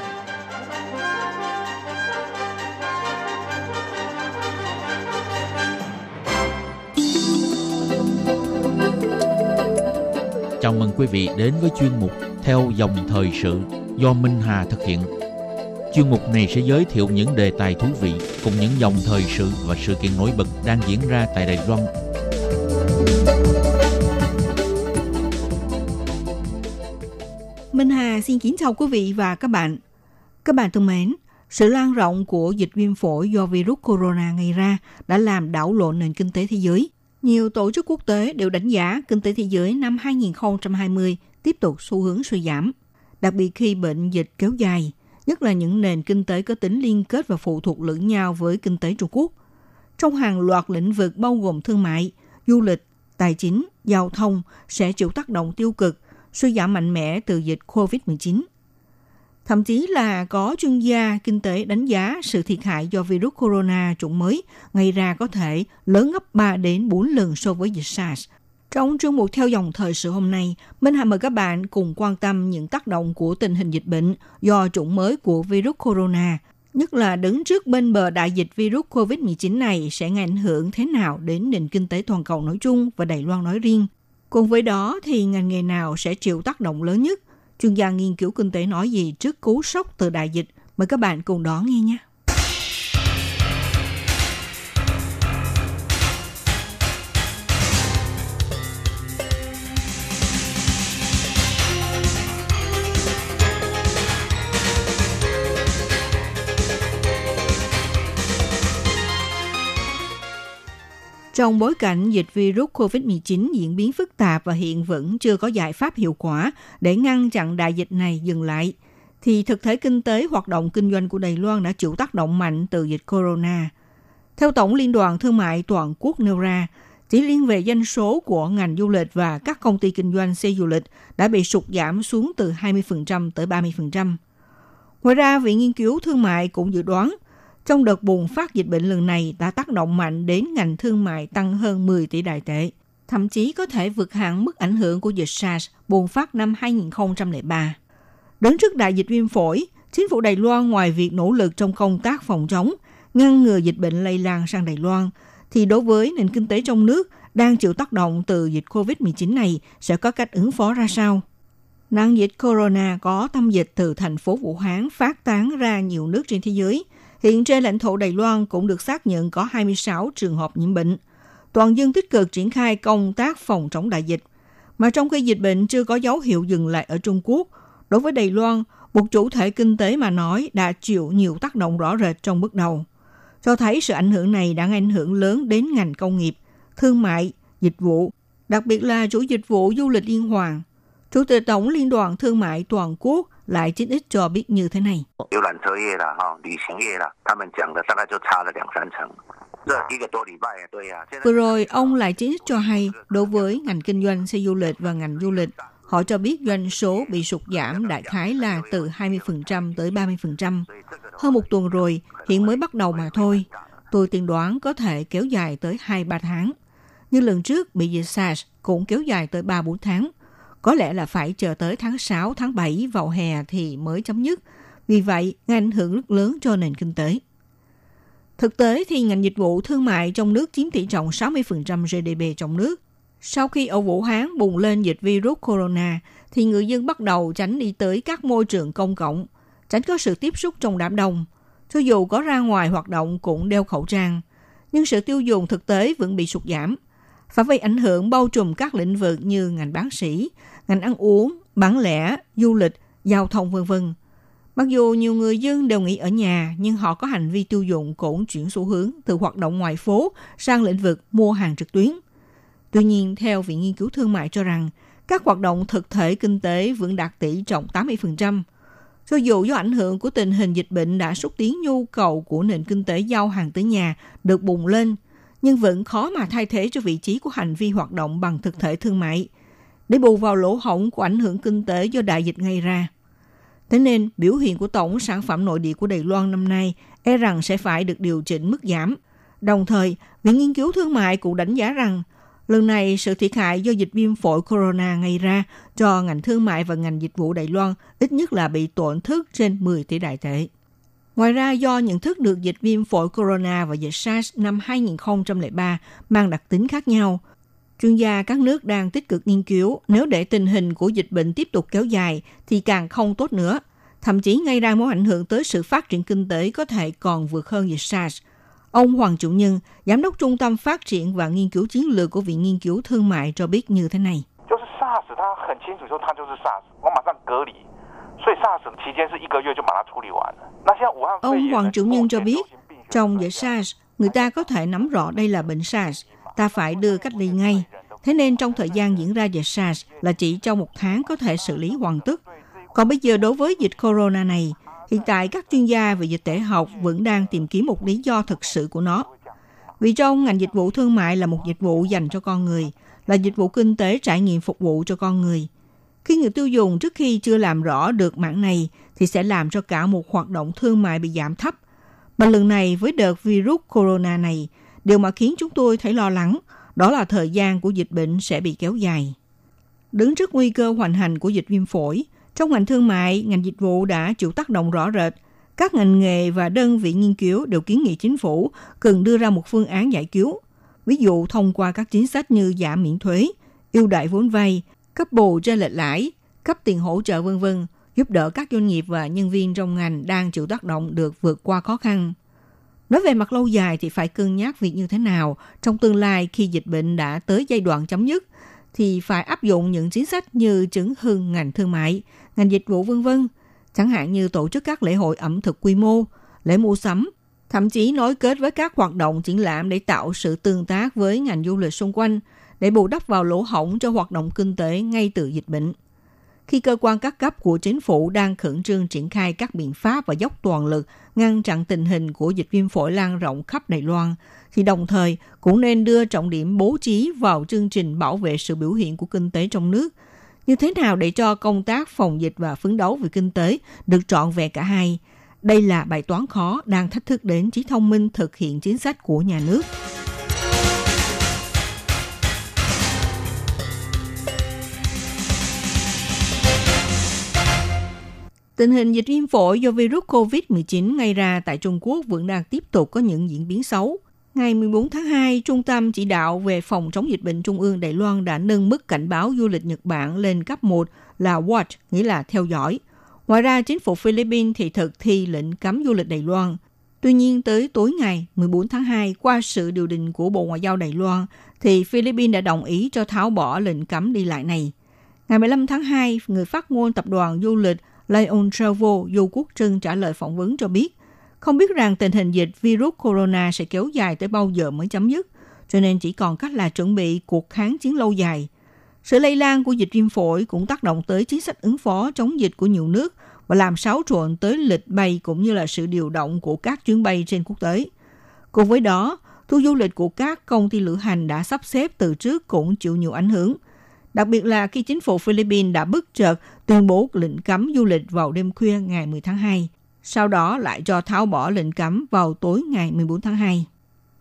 Speaker 4: Quý vị đến với chuyên mục Theo dòng thời sự do Minh Hà thực hiện. Chuyên mục này sẽ giới thiệu những đề tài thú vị cùng những dòng thời sự và sự kiện nổi bật đang diễn ra tại Đài Loan
Speaker 8: Minh Hà xin kính chào quý vị và các bạn. Các bạn thân mến, sự lan rộng của dịch viêm phổi do virus corona gây ra đã làm đảo lộn nền kinh tế thế giới. Nhiều tổ chức quốc tế đều đánh giá kinh tế thế giới năm 2020 tiếp tục xu hướng suy giảm. Đặc biệt khi bệnh dịch kéo dài, nhất là những nền kinh tế có tính liên kết và phụ thuộc lẫn nhau với kinh tế Trung Quốc. Trong hàng loạt lĩnh vực bao gồm thương mại, du lịch, tài chính, giao thông sẽ chịu tác động tiêu cực – suy giảm mạnh mẽ từ dịch COVID-19. Thậm chí là có chuyên gia kinh tế đánh giá sự thiệt hại do virus corona chủng mới gây ra có thể lớn gấp 3 đến 4 lần so với dịch SARS. Trong chương mục theo dòng thời sự hôm nay, Minh Hà mời các bạn cùng quan tâm những tác động của tình hình dịch bệnh do chủng mới của virus corona, nhất là đứng trước bên bờ đại dịch virus COVID-19 này sẽ gây ảnh hưởng thế nào đến nền kinh tế toàn cầu nói chung và Đài Loan nói riêng. Cùng với đó thì ngành nghề nào sẽ chịu tác động lớn nhất? Chuyên gia nghiên cứu kinh tế nói gì trước cú sốc từ đại dịch? Mời các bạn cùng đón nghe nhé. Trong bối cảnh dịch virus COVID-19 diễn biến phức tạp và hiện vẫn chưa có giải pháp hiệu quả để ngăn chặn đại dịch này dừng lại, thì thực thể kinh tế hoạt động kinh doanh của Đài Loan đã chịu tác động mạnh từ dịch corona. Theo Tổng Liên đoàn Thương mại Toàn quốc nêu ra, chỉ liên về doanh số của ngành du lịch và các công ty kinh doanh xe du lịch đã bị sụt giảm xuống từ 20% tới 30%. Ngoài ra, Viện Nghiên cứu Thương mại cũng dự đoán trong đợt bùng phát dịch bệnh lần này đã tác động mạnh đến ngành thương mại tăng hơn 10 tỷ đại tệ, thậm chí có thể vượt hẳn mức ảnh hưởng của dịch SARS bùng phát năm 2003. Đứng trước đại dịch viêm phổi, chính phủ Đài Loan ngoài việc nỗ lực trong công tác phòng chống, ngăn ngừa dịch bệnh lây lan sang Đài Loan, thì đối với nền kinh tế trong nước đang chịu tác động từ dịch COVID-19 này sẽ có cách ứng phó ra sao? Nạn dịch corona có tâm dịch từ thành phố Vũ Hán phát tán ra nhiều nước trên thế giới – Hiện trên lãnh thổ Đài Loan cũng được xác nhận có 26 trường hợp nhiễm bệnh. Toàn dân tích cực triển khai công tác phòng chống đại dịch. Mà trong khi dịch bệnh chưa có dấu hiệu dừng lại ở Trung Quốc, đối với Đài Loan, một chủ thể kinh tế mà nói đã chịu nhiều tác động rõ rệt trong bước đầu. Cho thấy sự ảnh hưởng này đã ảnh hưởng lớn đến ngành công nghiệp, thương mại, dịch vụ, đặc biệt là chủ dịch vụ du lịch Liên Hoàng. Chủ tịch Tổng Liên đoàn Thương mại Toàn quốc lại chính ít cho biết như thế này. Vừa rồi, ông lại chính ít cho hay, đối với ngành kinh doanh xe du lịch và ngành du lịch, họ cho biết doanh số bị sụt giảm đại khái là từ 20% tới 30%. Hơn một tuần rồi, hiện mới bắt đầu mà thôi. Tôi tiên đoán có thể kéo dài tới 2-3 tháng. Như lần trước bị dịch SARS cũng kéo dài tới 3-4 tháng. Có lẽ là phải chờ tới tháng 6, tháng 7 vào hè thì mới chấm dứt. Vì vậy, gây ảnh hưởng rất lớn cho nền kinh tế. Thực tế thì ngành dịch vụ thương mại trong nước chiếm tỷ trọng 60% GDP trong nước. Sau khi ở Vũ Hán bùng lên dịch virus corona, thì người dân bắt đầu tránh đi tới các môi trường công cộng, tránh có sự tiếp xúc trong đám đông. Cho dù có ra ngoài hoạt động cũng đeo khẩu trang, nhưng sự tiêu dùng thực tế vẫn bị sụt giảm. và vi ảnh hưởng bao trùm các lĩnh vực như ngành bán sĩ, ngành ăn uống, bán lẻ, du lịch, giao thông vân vân. Mặc dù nhiều người dân đều nghỉ ở nhà, nhưng họ có hành vi tiêu dùng cũng chuyển xu hướng từ hoạt động ngoài phố sang lĩnh vực mua hàng trực tuyến. Tuy nhiên, theo Viện Nghiên cứu Thương mại cho rằng, các hoạt động thực thể kinh tế vẫn đạt tỷ trọng 80%. Cho dù do ảnh hưởng của tình hình dịch bệnh đã xúc tiến nhu cầu của nền kinh tế giao hàng tới nhà được bùng lên, nhưng vẫn khó mà thay thế cho vị trí của hành vi hoạt động bằng thực thể thương mại, để bù vào lỗ hổng của ảnh hưởng kinh tế do đại dịch gây ra. Thế nên, biểu hiện của tổng sản phẩm nội địa của Đài Loan năm nay e rằng sẽ phải được điều chỉnh mức giảm. Đồng thời, Viện Nghiên cứu Thương mại cũng đánh giá rằng lần này sự thiệt hại do dịch viêm phổi corona gây ra cho ngành thương mại và ngành dịch vụ Đài Loan ít nhất là bị tổn thất trên 10 tỷ đại tệ. Ngoài ra, do nhận thức được dịch viêm phổi corona và dịch SARS năm 2003 mang đặc tính khác nhau, chuyên gia các nước đang tích cực nghiên cứu nếu để tình hình của dịch bệnh tiếp tục kéo dài thì càng không tốt nữa, thậm chí gây ra mối ảnh hưởng tới sự phát triển kinh tế có thể còn vượt hơn dịch SARS. Ông Hoàng Chủ Nhân, Giám đốc Trung tâm Phát triển và Nghiên cứu Chiến lược của Viện Nghiên cứu Thương mại cho biết như thế này. Ông Hoàng Chủ Nhân cho biết, trong dịch SARS, người ta có thể nắm rõ đây là bệnh SARS, ta phải đưa cách ly ngay. Thế nên trong thời gian diễn ra dịch SARS là chỉ trong một tháng có thể xử lý hoàn tất. Còn bây giờ đối với dịch corona này, hiện tại các chuyên gia về dịch tễ học vẫn đang tìm kiếm một lý do thực sự của nó. Vì trong ngành dịch vụ thương mại là một dịch vụ dành cho con người, là dịch vụ kinh tế trải nghiệm phục vụ cho con người. Khi người tiêu dùng trước khi chưa làm rõ được mảng này thì sẽ làm cho cả một hoạt động thương mại bị giảm thấp. Mà lần này với đợt virus corona này, điều mà khiến chúng tôi thấy lo lắng đó là thời gian của dịch bệnh sẽ bị kéo dài. Đứng trước nguy cơ hoành hành của dịch viêm phổi, trong ngành thương mại, ngành dịch vụ đã chịu tác động rõ rệt. Các ngành nghề và đơn vị nghiên cứu đều kiến nghị chính phủ cần đưa ra một phương án giải cứu. Ví dụ thông qua các chính sách như giảm miễn thuế, ưu đại vốn vay, cấp bù trên lệch lãi, cấp tiền hỗ trợ vân vân, giúp đỡ các doanh nghiệp và nhân viên trong ngành đang chịu tác động được vượt qua khó khăn. Nói về mặt lâu dài thì phải cân nhắc việc như thế nào trong tương lai khi dịch bệnh đã tới giai đoạn chấm dứt thì phải áp dụng những chính sách như chứng hưng ngành thương mại, ngành dịch vụ vân vân, chẳng hạn như tổ chức các lễ hội ẩm thực quy mô, lễ mua sắm, thậm chí nối kết với các hoạt động triển lãm để tạo sự tương tác với ngành du lịch xung quanh để bù đắp vào lỗ hổng cho hoạt động kinh tế ngay từ dịch bệnh. Khi cơ quan các cấp của chính phủ đang khẩn trương triển khai các biện pháp và dốc toàn lực ngăn chặn tình hình của dịch viêm phổi lan rộng khắp Đài Loan, thì đồng thời cũng nên đưa trọng điểm bố trí vào chương trình bảo vệ sự biểu hiện của kinh tế trong nước. Như thế nào để cho công tác phòng dịch và phấn đấu về kinh tế được trọn vẹn cả hai? Đây là bài toán khó đang thách thức đến trí thông minh thực hiện chính sách của nhà nước. Tình hình dịch viêm phổi do virus COVID-19 gây ra tại Trung Quốc vẫn đang tiếp tục có những diễn biến xấu. Ngày 14 tháng 2, Trung tâm Chỉ đạo về phòng chống dịch bệnh Trung ương Đài Loan đã nâng mức cảnh báo du lịch Nhật Bản lên cấp 1 là Watch, nghĩa là theo dõi. Ngoài ra, chính phủ Philippines thì thực thi lệnh cấm du lịch Đài Loan. Tuy nhiên, tới tối ngày 14 tháng 2, qua sự điều đình của Bộ Ngoại giao Đài Loan, thì Philippines đã đồng ý cho tháo bỏ lệnh cấm đi lại này. Ngày 15 tháng 2, người phát ngôn tập đoàn du lịch Lion Travel Du Quốc Trưng trả lời phỏng vấn cho biết, không biết rằng tình hình dịch virus corona sẽ kéo dài tới bao giờ mới chấm dứt, cho nên chỉ còn cách là chuẩn bị cuộc kháng chiến lâu dài. Sự lây lan của dịch viêm phổi cũng tác động tới chính sách ứng phó chống dịch của nhiều nước và làm xáo trộn tới lịch bay cũng như là sự điều động của các chuyến bay trên quốc tế. Cùng với đó, tour du lịch của các công ty lữ hành đã sắp xếp từ trước cũng chịu nhiều ảnh hưởng – Đặc biệt là khi chính phủ Philippines đã bất chợt tuyên bố lệnh cấm du lịch vào đêm khuya ngày 10 tháng 2, sau đó lại cho tháo bỏ lệnh cấm vào tối ngày 14 tháng 2.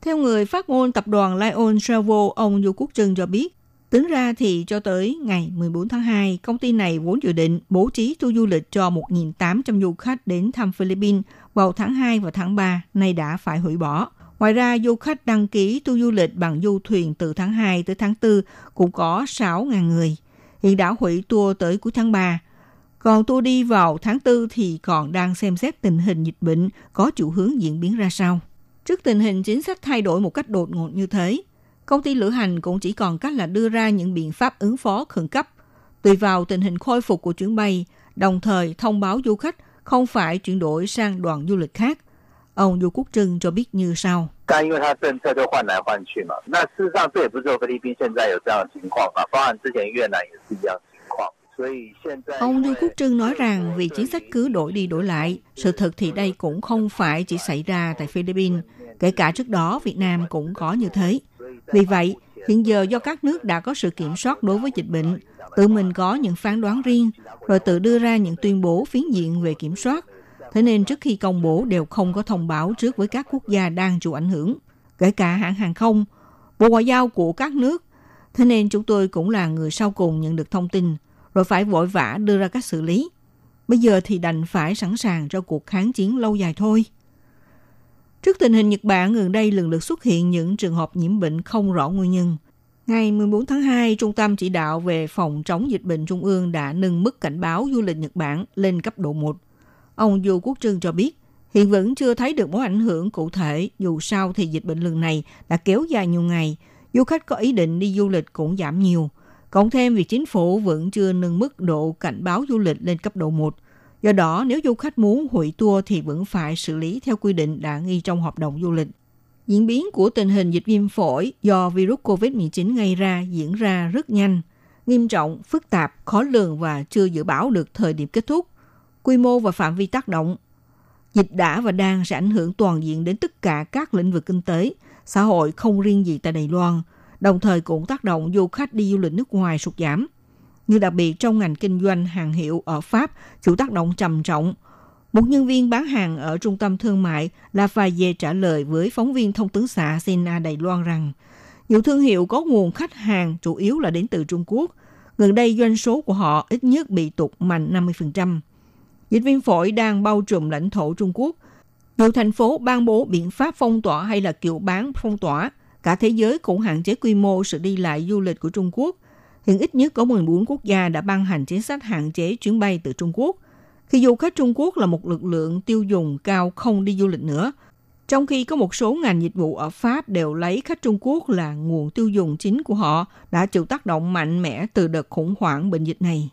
Speaker 8: Theo người phát ngôn tập đoàn Lion Travel, ông Du Quốc Trân cho biết, tính ra thì cho tới ngày 14 tháng 2, công ty này vốn dự định bố trí tour du lịch cho 1.800 du khách đến thăm Philippines vào tháng 2 và tháng 3, nay đã phải hủy bỏ. Ngoài ra, du khách đăng ký tour du lịch bằng du thuyền từ tháng 2 tới tháng 4 cũng có 6.000 người. Hiện đã hủy tour tới cuối tháng 3. Còn tour đi vào tháng 4 thì còn đang xem xét tình hình dịch bệnh có chủ hướng diễn biến ra sao. Trước tình hình chính sách thay đổi một cách đột ngột như thế, công ty lữ hành cũng chỉ còn cách là đưa ra những biện pháp ứng phó khẩn cấp, tùy vào tình hình khôi phục của chuyến bay, đồng thời thông báo du khách không phải chuyển đổi sang đoàn du lịch khác. Ông Du Quốc Trưng cho biết như sau. Ông Du Quốc Trưng nói rằng vì chính sách cứ đổi đi đổi lại, sự thật thì đây cũng không phải chỉ xảy ra tại Philippines, kể cả trước đó Việt Nam cũng có như thế. Vì vậy, hiện giờ do các nước đã có sự kiểm soát đối với dịch bệnh, tự mình có những phán đoán riêng, rồi tự đưa ra những tuyên bố phiến diện về kiểm soát Thế nên trước khi công bố đều không có thông báo trước với các quốc gia đang chịu ảnh hưởng, kể cả hãng hàng không, bộ ngoại giao của các nước. Thế nên chúng tôi cũng là người sau cùng nhận được thông tin, rồi phải vội vã đưa ra các xử lý. Bây giờ thì đành phải sẵn sàng cho cuộc kháng chiến lâu dài thôi. Trước tình hình Nhật Bản gần đây lần lượt xuất hiện những trường hợp nhiễm bệnh không rõ nguyên nhân. Ngày 14 tháng 2, Trung tâm Chỉ đạo về phòng chống dịch bệnh Trung ương đã nâng mức cảnh báo du lịch Nhật Bản lên cấp độ 1. Ông Du Quốc Trương cho biết, hiện vẫn chưa thấy được mối ảnh hưởng cụ thể, dù sao thì dịch bệnh lần này đã kéo dài nhiều ngày, du khách có ý định đi du lịch cũng giảm nhiều. Cộng thêm việc chính phủ vẫn chưa nâng mức độ cảnh báo du lịch lên cấp độ 1. Do đó, nếu du khách muốn hủy tour thì vẫn phải xử lý theo quy định đã ghi trong hợp đồng du lịch. Diễn biến của tình hình dịch viêm phổi do virus COVID-19 gây ra diễn ra rất nhanh, nghiêm trọng, phức tạp, khó lường và chưa dự báo được thời điểm kết thúc. Quy mô và phạm vi tác động Dịch đã và đang sẽ ảnh hưởng toàn diện đến tất cả các lĩnh vực kinh tế, xã hội không riêng gì tại Đài Loan, đồng thời cũng tác động du khách đi du lịch nước ngoài sụt giảm. Như đặc biệt trong ngành kinh doanh hàng hiệu ở Pháp chịu tác động trầm trọng. Một nhân viên bán hàng ở trung tâm thương mại Lafayette trả lời với phóng viên thông tấn xã Sina Đài Loan rằng nhiều thương hiệu có nguồn khách hàng chủ yếu là đến từ Trung Quốc. Gần đây doanh số của họ ít nhất bị tụt mạnh 50%. Dịch viêm phổi đang bao trùm lãnh thổ Trung Quốc. Nhiều thành phố ban bố biện pháp phong tỏa hay là kiểu bán phong tỏa. Cả thế giới cũng hạn chế quy mô sự đi lại du lịch của Trung Quốc. Hiện ít nhất có 14 quốc gia đã ban hành chính sách hạn chế chuyến bay từ Trung Quốc. Khi du khách Trung Quốc là một lực lượng tiêu dùng cao không đi du lịch nữa, trong khi có một số ngành dịch vụ ở Pháp đều lấy khách Trung Quốc là nguồn tiêu dùng chính của họ đã chịu tác động mạnh mẽ từ đợt khủng hoảng bệnh dịch này.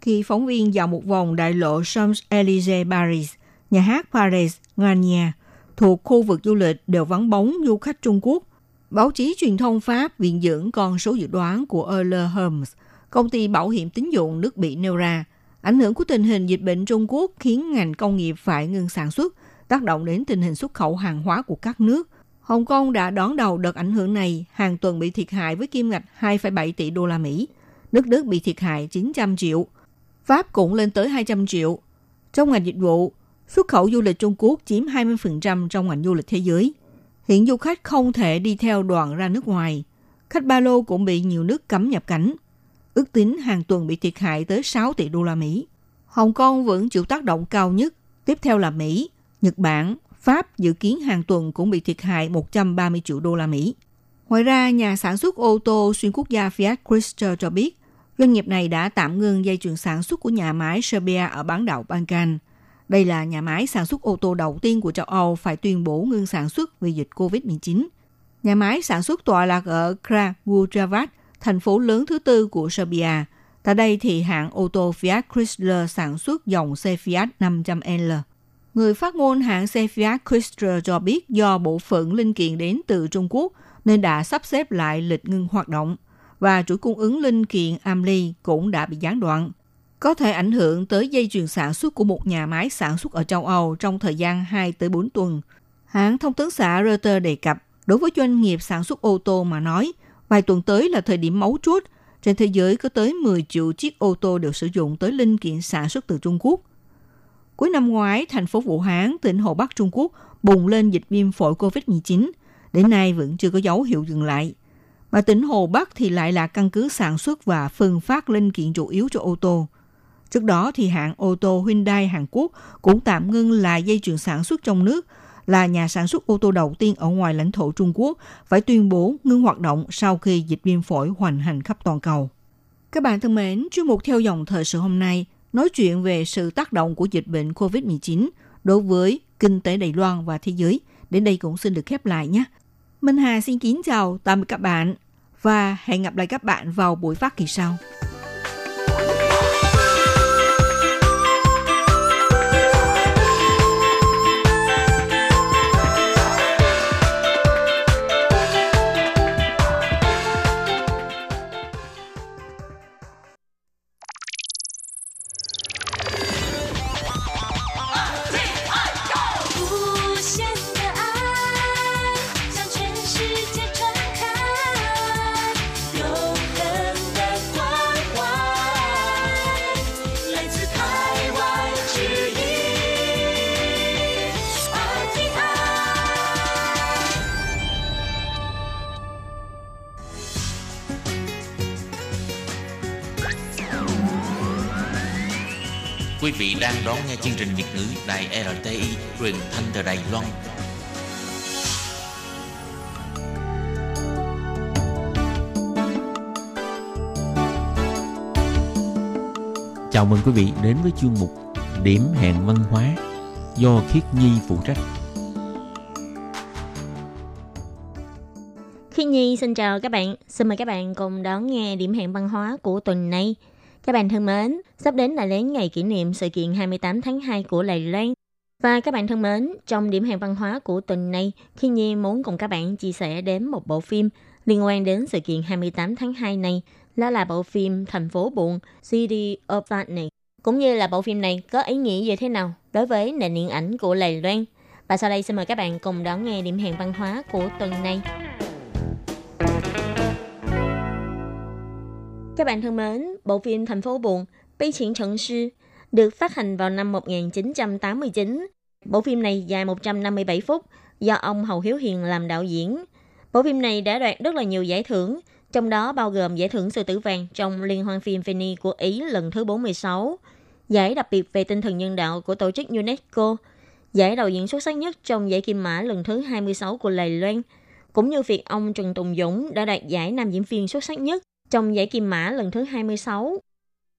Speaker 8: Khi phóng viên dạo một vòng đại lộ Champs-Élysées Paris, nhà hát Paris Garnier thuộc khu vực du lịch đều vắng bóng du khách Trung Quốc. Báo chí truyền thông Pháp viện dẫn con số dự đoán của Euler Hermes, công ty bảo hiểm tín dụng nước bị nêu ra. Ảnh hưởng của tình hình dịch bệnh Trung Quốc khiến ngành công nghiệp phải ngừng sản xuất, tác động đến tình hình xuất khẩu hàng hóa của các nước. Hồng Kông đã đón đầu đợt ảnh hưởng này, hàng tuần bị thiệt hại với kim ngạch 2,7 tỷ đô la Mỹ. Nước Đức bị thiệt hại 900 triệu. Pháp cũng lên tới 200 triệu. Trong ngành dịch vụ, xuất khẩu du lịch Trung Quốc chiếm 20% trong ngành du lịch thế giới. Hiện du khách không thể đi theo đoàn ra nước ngoài. Khách ba lô cũng bị nhiều nước cấm nhập cảnh. Ước tính hàng tuần bị thiệt hại tới 6 tỷ đô la Mỹ. Hồng Kông vẫn chịu tác động cao nhất. Tiếp theo là Mỹ, Nhật Bản, Pháp dự kiến hàng tuần cũng bị thiệt hại 130 triệu đô la Mỹ. Ngoài ra, nhà sản xuất ô tô xuyên quốc gia Fiat Chrysler cho biết, doanh nghiệp này đã tạm ngưng dây chuyền sản xuất của nhà máy Serbia ở bán đảo Balkan. Đây là nhà máy sản xuất ô tô đầu tiên của châu Âu phải tuyên bố ngưng sản xuất vì dịch COVID-19. Nhà máy sản xuất tọa lạc ở Kragujevac, thành phố lớn thứ tư của Serbia. Tại đây thì hãng ô tô Fiat Chrysler sản xuất dòng xe Fiat 500L. Người phát ngôn hãng xe Fiat Chrysler cho biết do bộ phận linh kiện đến từ Trung Quốc nên đã sắp xếp lại lịch ngưng hoạt động và chuỗi cung ứng linh kiện Amli cũng đã bị gián đoạn. Có thể ảnh hưởng tới dây chuyền sản xuất của một nhà máy sản xuất ở châu Âu trong thời gian 2 tới 4 tuần. Hãng thông tấn xã Reuters đề cập, đối với doanh nghiệp sản xuất ô tô mà nói, vài tuần tới là thời điểm mấu chốt. Trên thế giới có tới 10 triệu chiếc ô tô được sử dụng tới linh kiện sản xuất từ Trung Quốc. Cuối năm ngoái, thành phố Vũ Hán, tỉnh Hồ Bắc Trung Quốc bùng lên dịch viêm phổi COVID-19. Đến nay vẫn chưa có dấu hiệu dừng lại. Mà tỉnh Hồ Bắc thì lại là căn cứ sản xuất và phân phát linh kiện chủ yếu cho ô tô. Trước đó thì hãng ô tô Hyundai Hàn Quốc cũng tạm ngưng lại dây chuyền sản xuất trong nước là nhà sản xuất ô tô đầu tiên ở ngoài lãnh thổ Trung Quốc, phải tuyên bố ngưng hoạt động sau khi dịch viêm phổi hoành hành khắp toàn cầu. Các bạn thân mến, chuyên mục theo dòng thời sự hôm nay nói chuyện về sự tác động của dịch bệnh COVID-19 đối với kinh tế Đài Loan và thế giới. Đến đây cũng xin được khép lại nhé. Minh Hà xin kính chào tạm biệt các bạn và hẹn gặp lại các bạn vào buổi phát kỳ sau.
Speaker 4: Đang đón nghe chương trình Việt ngữ Đài RTI truyền thanh từ Đài Loan. Chào mừng quý vị đến với chương mục Điểm hẹn văn hóa do Khiết Nhi phụ trách.
Speaker 5: Khi Nhi xin chào các bạn, xin mời các bạn cùng đón nghe điểm hẹn văn hóa của tuần này. Các bạn thân mến, sắp đến là đến ngày kỷ niệm sự kiện 28 tháng 2 của Đài Loan. Và các bạn thân mến, trong điểm hẹn văn hóa của tuần này, Khi Nhi muốn cùng các bạn chia sẻ đến một bộ phim liên quan đến sự kiện 28 tháng 2 này, đó là bộ phim Thành phố Buồn, City of Darkness. Cũng như là bộ phim này có ý nghĩa như thế nào đối với nền điện ảnh của Lầy Loan. Và sau đây xin mời các bạn cùng đón nghe điểm hẹn văn hóa của tuần này. Các bạn thân mến, bộ phim Thành phố buồn, Bi Triển Trận Sư được phát hành vào năm 1989. Bộ phim này dài 157 phút do ông Hầu Hiếu Hiền làm đạo diễn. Bộ phim này đã đoạt rất là nhiều giải thưởng, trong đó bao gồm giải thưởng sư tử vàng trong Liên hoan phim Venice của Ý lần thứ 46, giải đặc biệt về tinh thần nhân đạo của tổ chức UNESCO, giải đạo diễn xuất sắc nhất trong giải Kim Mã lần thứ 26 của Lầy Loan, cũng như việc ông Trần Tùng Dũng đã đoạt giải nam diễn viên xuất sắc nhất trong giải Kim Mã lần thứ 26.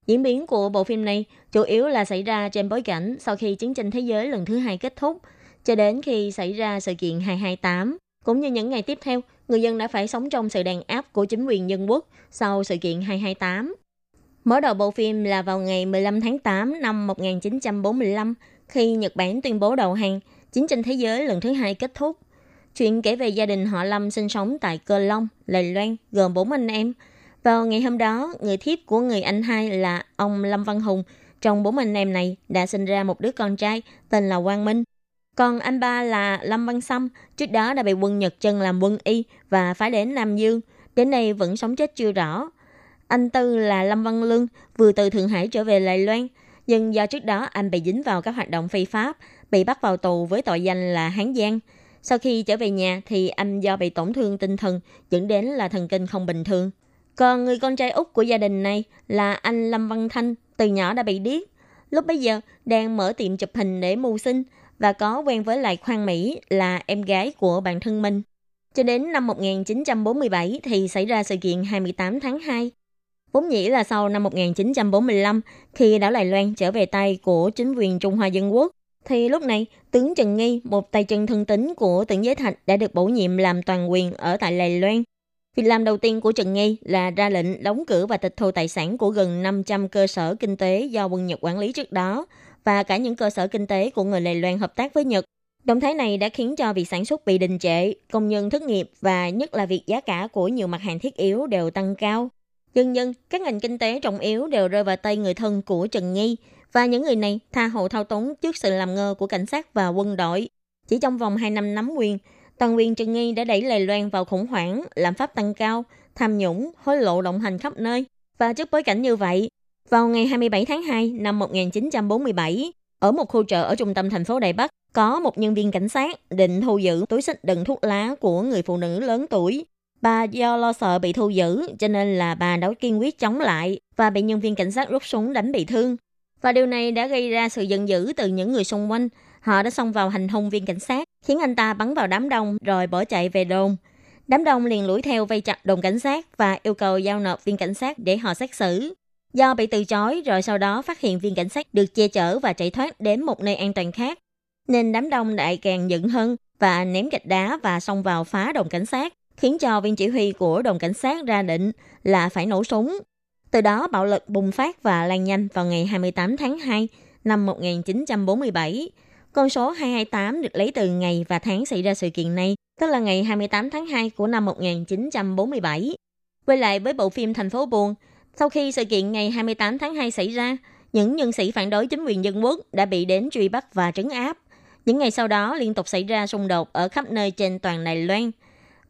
Speaker 5: Diễn biến của bộ phim này chủ yếu là xảy ra trên bối cảnh sau khi chiến tranh thế giới lần thứ hai kết thúc, cho đến khi xảy ra sự kiện 228. Cũng như những ngày tiếp theo, người dân đã phải sống trong sự đàn áp của chính quyền dân quốc sau sự kiện 228. Mở đầu bộ phim là vào ngày 15 tháng 8 năm 1945, khi Nhật Bản tuyên bố đầu hàng, chiến tranh thế giới lần thứ hai kết thúc. Chuyện kể về gia đình họ Lâm sinh sống tại Cơ Long, Lầy Loan, gồm bốn anh em, vào ngày hôm đó, người thiếp của người anh hai là ông Lâm Văn Hùng, trong bốn anh em này đã sinh ra một đứa con trai tên là Quang Minh. Còn anh ba là Lâm Văn Sâm, trước đó đã bị quân Nhật chân làm quân y và phải đến Nam Dương, đến nay vẫn sống chết chưa rõ. Anh Tư là Lâm Văn Lương, vừa từ Thượng Hải trở về Lài Loan, nhưng do trước đó anh bị dính vào các hoạt động phi pháp, bị bắt vào tù với tội danh là Hán Giang. Sau khi trở về nhà thì anh do bị tổn thương tinh thần dẫn đến là thần kinh không bình thường. Còn người con trai út của gia đình này là anh Lâm Văn Thanh, từ nhỏ đã bị điếc. Lúc bấy giờ đang mở tiệm chụp hình để mưu sinh và có quen với lại Khoan Mỹ là em gái của bạn thân mình. Cho đến năm 1947 thì xảy ra sự kiện 28 tháng 2. Vốn nhĩ là sau năm 1945 khi đảo Đài Loan trở về tay của chính quyền Trung Hoa Dân Quốc thì lúc này tướng Trần Nghi, một tay chân thân tín của tưởng giới thạch đã được bổ nhiệm làm toàn quyền ở tại Đài Loan Việc làm đầu tiên của Trần Nghi là ra lệnh đóng cửa và tịch thu tài sản của gần 500 cơ sở kinh tế do quân Nhật quản lý trước đó và cả những cơ sở kinh tế của người Đài Loan hợp tác với Nhật. Động thái này đã khiến cho việc sản xuất bị đình trệ, công nhân thất nghiệp và nhất là việc giá cả của nhiều mặt hàng thiết yếu đều tăng cao. Dần dần, các ngành kinh tế trọng yếu đều rơi vào tay người thân của Trần Nghi và những người này tha hồ thao túng trước sự làm ngơ của cảnh sát và quân đội. Chỉ trong vòng 2 năm nắm quyền, Toàn quyền Trần Nghi đã đẩy Lài Loan vào khủng hoảng, lạm phát tăng cao, tham nhũng, hối lộ động hành khắp nơi. Và trước bối cảnh như vậy, vào ngày 27 tháng 2 năm 1947, ở một khu chợ ở trung tâm thành phố Đài Bắc, có một nhân viên cảnh sát định thu giữ túi xích đựng thuốc lá của người phụ nữ lớn tuổi. Bà do lo sợ bị thu giữ, cho nên là bà đã kiên quyết chống lại và bị nhân viên cảnh sát rút súng đánh bị thương. Và điều này đã gây ra sự giận dữ từ những người xung quanh. Họ đã xông vào hành hung viên cảnh sát, khiến anh ta bắn vào đám đông rồi bỏ chạy về đồn. Đám đông liền lũi theo vây chặt đồn cảnh sát và yêu cầu giao nộp viên cảnh sát để họ xét xử. Do bị từ chối rồi sau đó phát hiện viên cảnh sát được che chở và chạy thoát đến một nơi an toàn khác, nên đám đông lại càng giận hơn và ném gạch đá và xông vào phá đồn cảnh sát, khiến cho viên chỉ huy của đồn cảnh sát ra định là phải nổ súng. Từ đó bạo lực bùng phát và lan nhanh vào ngày 28 tháng 2 năm 1947. Con số 228 được lấy từ ngày và tháng xảy ra sự kiện này, tức là ngày 28 tháng 2 của năm 1947. Quay lại với bộ phim Thành phố Buồn, sau khi sự kiện ngày 28 tháng 2 xảy ra, những nhân sĩ phản đối chính quyền dân quốc đã bị đến truy bắt và trấn áp. Những ngày sau đó liên tục xảy ra xung đột ở khắp nơi trên toàn Đài Loan.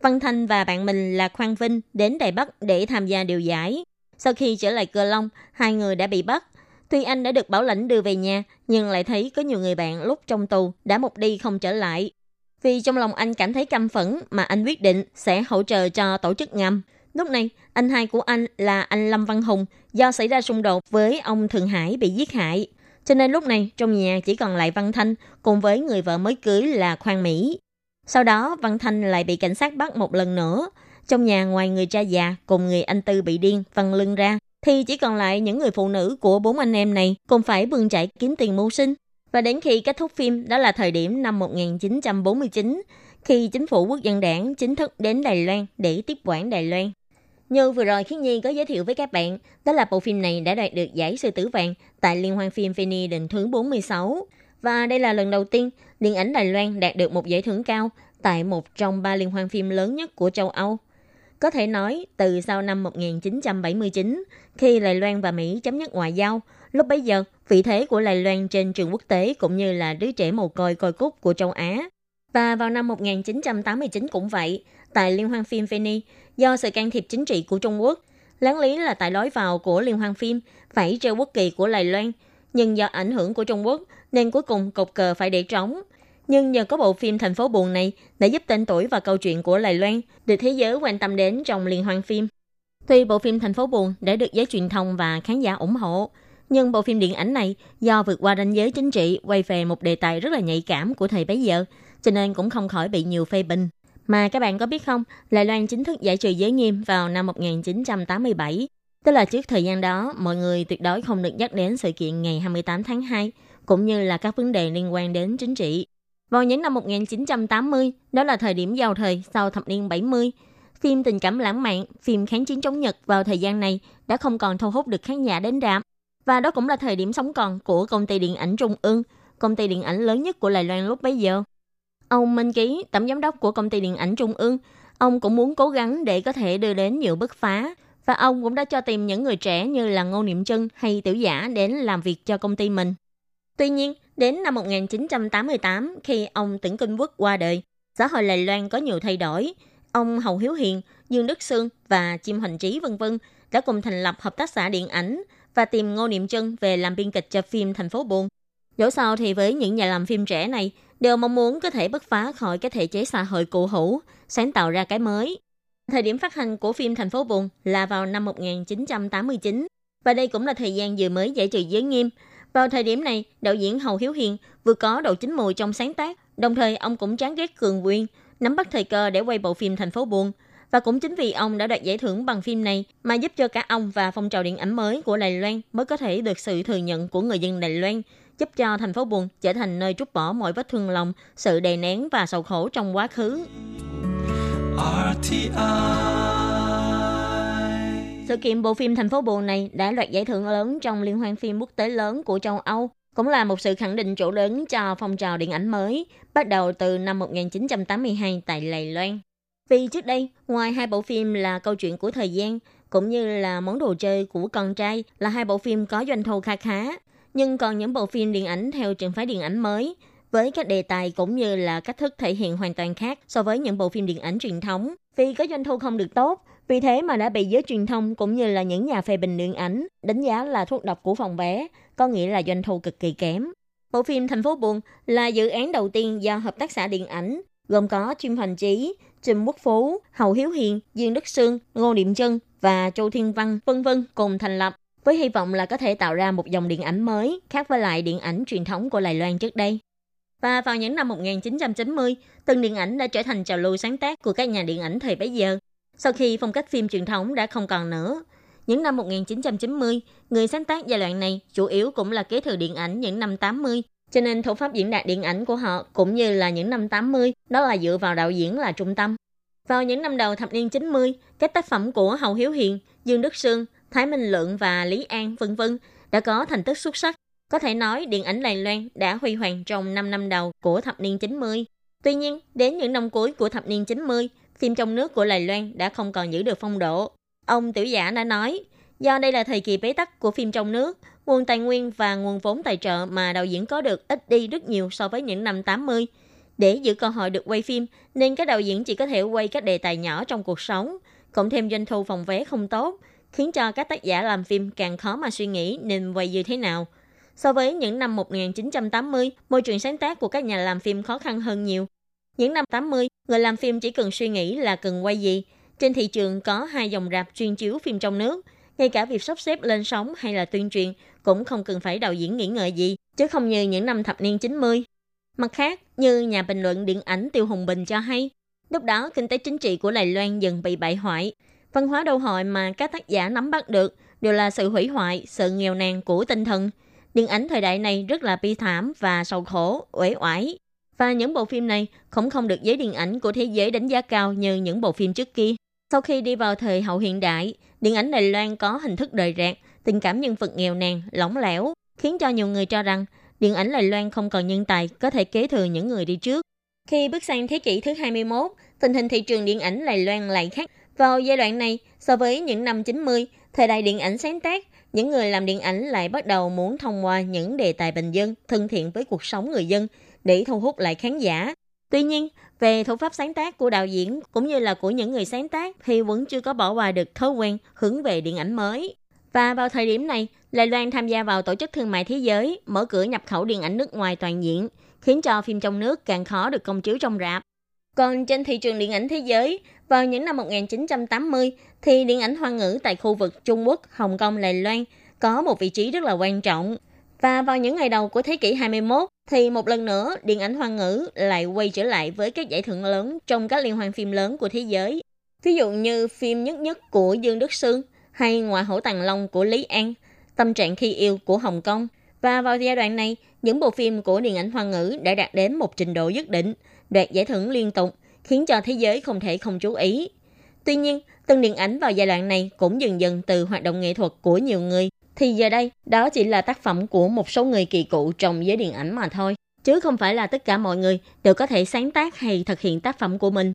Speaker 5: Văn Thanh và bạn mình là Khoan Vinh đến Đài Bắc để tham gia điều giải. Sau khi trở lại Cơ Long, hai người đã bị bắt. Tuy anh đã được bảo lãnh đưa về nhà, nhưng lại thấy có nhiều người bạn lúc trong tù đã một đi không trở lại. Vì trong lòng anh cảm thấy căm phẫn mà anh quyết định sẽ hỗ trợ cho tổ chức ngầm. Lúc này, anh hai của anh là anh Lâm Văn Hùng do xảy ra xung đột với ông Thượng Hải bị giết hại. Cho nên lúc này trong nhà chỉ còn lại Văn Thanh cùng với người vợ mới cưới là Khoan Mỹ. Sau đó Văn Thanh lại bị cảnh sát bắt một lần nữa. Trong nhà ngoài người cha già cùng người anh Tư bị điên văng lưng ra, thì chỉ còn lại những người phụ nữ của bốn anh em này cùng phải bươn chạy kiếm tiền mưu sinh. Và đến khi kết thúc phim, đó là thời điểm năm 1949, khi chính phủ quốc dân đảng chính thức đến Đài Loan để tiếp quản Đài Loan. Như vừa rồi Khiết Nhi có giới thiệu với các bạn, đó là bộ phim này đã đạt được giải sư tử vàng tại Liên hoan phim Venice lần thứ 46. Và đây là lần đầu tiên điện ảnh Đài Loan đạt được một giải thưởng cao tại một trong ba liên hoan phim lớn nhất của châu Âu. Có thể nói, từ sau năm 1979, khi Đài Loan và Mỹ chấm dứt ngoại giao, lúc bấy giờ, vị thế của Đài Loan trên trường quốc tế cũng như là đứa trẻ mồ côi coi cúc của châu Á. Và vào năm 1989 cũng vậy, tại Liên hoan phim Venice do sự can thiệp chính trị của Trung Quốc, láng lý là tại lối vào của Liên hoan phim phải treo quốc kỳ của Đài Loan, nhưng do ảnh hưởng của Trung Quốc nên cuối cùng cột cờ phải để trống. Nhưng nhờ có bộ phim Thành phố buồn này đã giúp tên tuổi và câu chuyện của Lài Loan được thế giới quan tâm đến trong liên hoan phim. Tuy bộ phim Thành phố buồn đã được giới truyền thông và khán giả ủng hộ, nhưng bộ phim điện ảnh này do vượt qua ranh giới chính trị quay về một đề tài rất là nhạy cảm của thời bấy giờ, cho nên cũng không khỏi bị nhiều phê bình. Mà các bạn có biết không, Lài Loan chính thức giải trừ giới nghiêm vào năm 1987. Tức là trước thời gian đó, mọi người tuyệt đối không được nhắc đến sự kiện ngày 28 tháng 2, cũng như là các vấn đề liên quan đến chính trị. Vào những năm 1980, đó là thời điểm giao thời sau thập niên 70, phim tình cảm lãng mạn, phim kháng chiến chống Nhật vào thời gian này đã không còn thu hút được khán giả đến rạp. Và đó cũng là thời điểm sống còn của công ty điện ảnh Trung ương, công ty điện ảnh lớn nhất của Đài Loan lúc bấy giờ. Ông Minh Ký, tổng giám đốc của công ty điện ảnh Trung ương, ông cũng muốn cố gắng để có thể đưa đến nhiều bứt phá. Và ông cũng đã cho tìm những người trẻ như là Ngô Niệm Trân hay Tiểu Giả đến làm việc cho công ty mình. Tuy nhiên, đến năm 1988, khi ông Tưởng Kinh Quốc qua đời, xã hội Lài Loan có nhiều thay đổi. Ông Hầu Hiếu Hiền, Dương Đức Sương và Chim Hoành Trí vân vân đã cùng thành lập hợp tác xã điện ảnh và tìm Ngô Niệm Trân về làm biên kịch cho phim Thành phố Buồn. Dẫu sao thì với những nhà làm phim trẻ này, đều mong muốn có thể bứt phá khỏi cái thể chế xã hội cũ hủ, sáng tạo ra cái mới. Thời điểm phát hành của phim Thành phố Buồn là vào năm 1989, và đây cũng là thời gian vừa mới giải trừ giới nghiêm. Vào thời điểm này, đạo diễn Hầu Hiếu Hiền vừa có độ chín mùi trong sáng tác, đồng thời ông cũng chán ghét cường quyền, nắm bắt thời cơ để quay bộ phim Thành phố Buồn. Và cũng chính vì ông đã đoạt giải thưởng bằng phim này mà giúp cho cả ông và phong trào điện ảnh mới của Đài Loan mới có thể được sự thừa nhận của người dân Đài Loan giúp cho thành phố buồn trở thành nơi trút bỏ mọi vết thương lòng, sự đè nén và sầu khổ trong quá khứ. RTI. Sự kiện bộ phim Thành phố buồn này đã đoạt giải thưởng lớn trong liên hoan phim quốc tế lớn của châu Âu, cũng là một sự khẳng định chỗ lớn cho phong trào điện ảnh mới, bắt đầu từ năm 1982 tại Đài Loan. Vì trước đây, ngoài hai bộ phim là câu chuyện của thời gian, cũng như là món đồ chơi của con trai là hai bộ phim có doanh thu kha khá, nhưng còn những bộ phim điện ảnh theo trường phái điện ảnh mới, với các đề tài cũng như là cách thức thể hiện hoàn toàn khác so với những bộ phim điện ảnh truyền thống. Vì có doanh thu không được tốt, vì thế mà đã bị giới truyền thông cũng như là những nhà phê bình điện ảnh đánh giá là thuốc độc của phòng vé, có nghĩa là doanh thu cực kỳ kém. Bộ phim Thành phố Buồn là dự án đầu tiên do hợp tác xã điện ảnh gồm có Chim Hoành Trí, Trịnh Quốc Phú, Hầu Hiếu Hiền, Dương Đức Sương, Ngô Niệm Trân và Châu Thiên Văn, vân vân cùng thành lập với hy vọng là có thể tạo ra một dòng điện ảnh mới khác với lại điện ảnh truyền thống của Đài Loan trước đây. Và vào những năm 1990, từng điện ảnh đã trở thành trào lưu sáng tác của các nhà điện ảnh thời bấy giờ. Sau khi phong cách phim truyền thống đã không còn nữa, những năm 1990, người sáng tác giai đoạn này chủ yếu cũng là kế thừa điện ảnh những năm 80, cho nên thủ pháp diễn đạt điện ảnh của họ cũng như là những năm 80, đó là dựa vào đạo diễn là trung tâm. Vào những năm đầu thập niên 90, các tác phẩm của Hầu Hiếu Hiền, Dương Đức Sương, Thái Minh Lượng và Lý An vân vân đã có thành tích xuất sắc. Có thể nói điện ảnh Đài Loan đã huy hoàng trong 5 năm đầu của thập niên 90. Tuy nhiên, đến những năm cuối của thập niên 90, phim trong nước của Đài Loan đã không còn giữ được phong độ. Ông Tiểu Giả đã nói, do đây là thời kỳ bế tắc của phim trong nước, nguồn tài nguyên và nguồn vốn tài trợ mà đạo diễn có được ít đi rất nhiều so với những năm 80. Để giữ cơ hội được quay phim, nên các đạo diễn chỉ có thể quay các đề tài nhỏ trong cuộc sống, cộng thêm doanh thu phòng vé không tốt, khiến cho các tác giả làm phim càng khó mà suy nghĩ nên quay như thế nào. So với những năm 1980, môi trường sáng tác của các nhà làm phim khó khăn hơn nhiều. Những năm 80, người làm phim chỉ cần suy nghĩ là cần quay gì. Trên thị trường có hai dòng rạp chuyên chiếu phim trong nước. Ngay cả việc sắp xếp lên sóng hay là tuyên truyền cũng không cần phải đạo diễn nghĩ ngợi gì, chứ không như những năm thập niên 90. Mặt khác, như nhà bình luận điện ảnh Tiêu Hùng Bình cho hay, lúc đó kinh tế chính trị của Đài Loan dần bị bại hoại. Văn hóa đô hội mà các tác giả nắm bắt được đều là sự hủy hoại, sự nghèo nàn của tinh thần. Điện ảnh thời đại này rất là bi thảm và sầu khổ, uể oải. Và những bộ phim này cũng không được giới điện ảnh của thế giới đánh giá cao như những bộ phim trước kia. Sau khi đi vào thời hậu hiện đại, điện ảnh Đài Loan có hình thức đời rạc, tình cảm nhân vật nghèo nàn, lỏng lẻo, khiến cho nhiều người cho rằng điện ảnh Đài Loan không còn nhân tài có thể kế thừa những người đi trước. Khi bước sang thế kỷ thứ 21, tình hình thị trường điện ảnh Đài Loan lại khác. Vào giai đoạn này, so với những năm 90, thời đại điện ảnh sáng tác, những người làm điện ảnh lại bắt đầu muốn thông qua những đề tài bình dân, thân thiện với cuộc sống người dân để thu hút lại khán giả. Tuy nhiên, về thủ pháp sáng tác của đạo diễn cũng như là của những người sáng tác thì vẫn chưa có bỏ qua được thói quen hướng về điện ảnh mới. Và vào thời điểm này, Đài Loan tham gia vào Tổ chức Thương mại Thế giới, mở cửa nhập khẩu điện ảnh nước ngoài toàn diện, khiến cho phim trong nước càng khó được công chiếu trong rạp. Còn trên thị trường điện ảnh thế giới, vào những năm 1980, thì điện ảnh hoa ngữ tại khu vực Trung Quốc, Hồng Kông, Đài Loan có một vị trí rất là quan trọng. Và vào những ngày đầu của thế kỷ 21, thì một lần nữa điện ảnh hoa ngữ lại quay trở lại với các giải thưởng lớn trong các liên hoan phim lớn của thế giới. Ví dụ như phim Nhất Nhất của Dương Đức Sương hay Ngoại hổ Tàng Long của Lý An, Tâm trạng khi yêu của Hồng Kông. Và vào giai đoạn này, những bộ phim của điện ảnh hoa ngữ đã đạt đến một trình độ nhất định, đoạt giải thưởng liên tục, khiến cho thế giới không thể không chú ý. Tuy nhiên, từng điện ảnh vào giai đoạn này cũng dần dần từ hoạt động nghệ thuật của nhiều người, thì giờ đây đó chỉ là tác phẩm của một số người kỳ cụ trong giới điện ảnh mà thôi, chứ không phải là tất cả mọi người đều có thể sáng tác hay thực hiện tác phẩm của mình.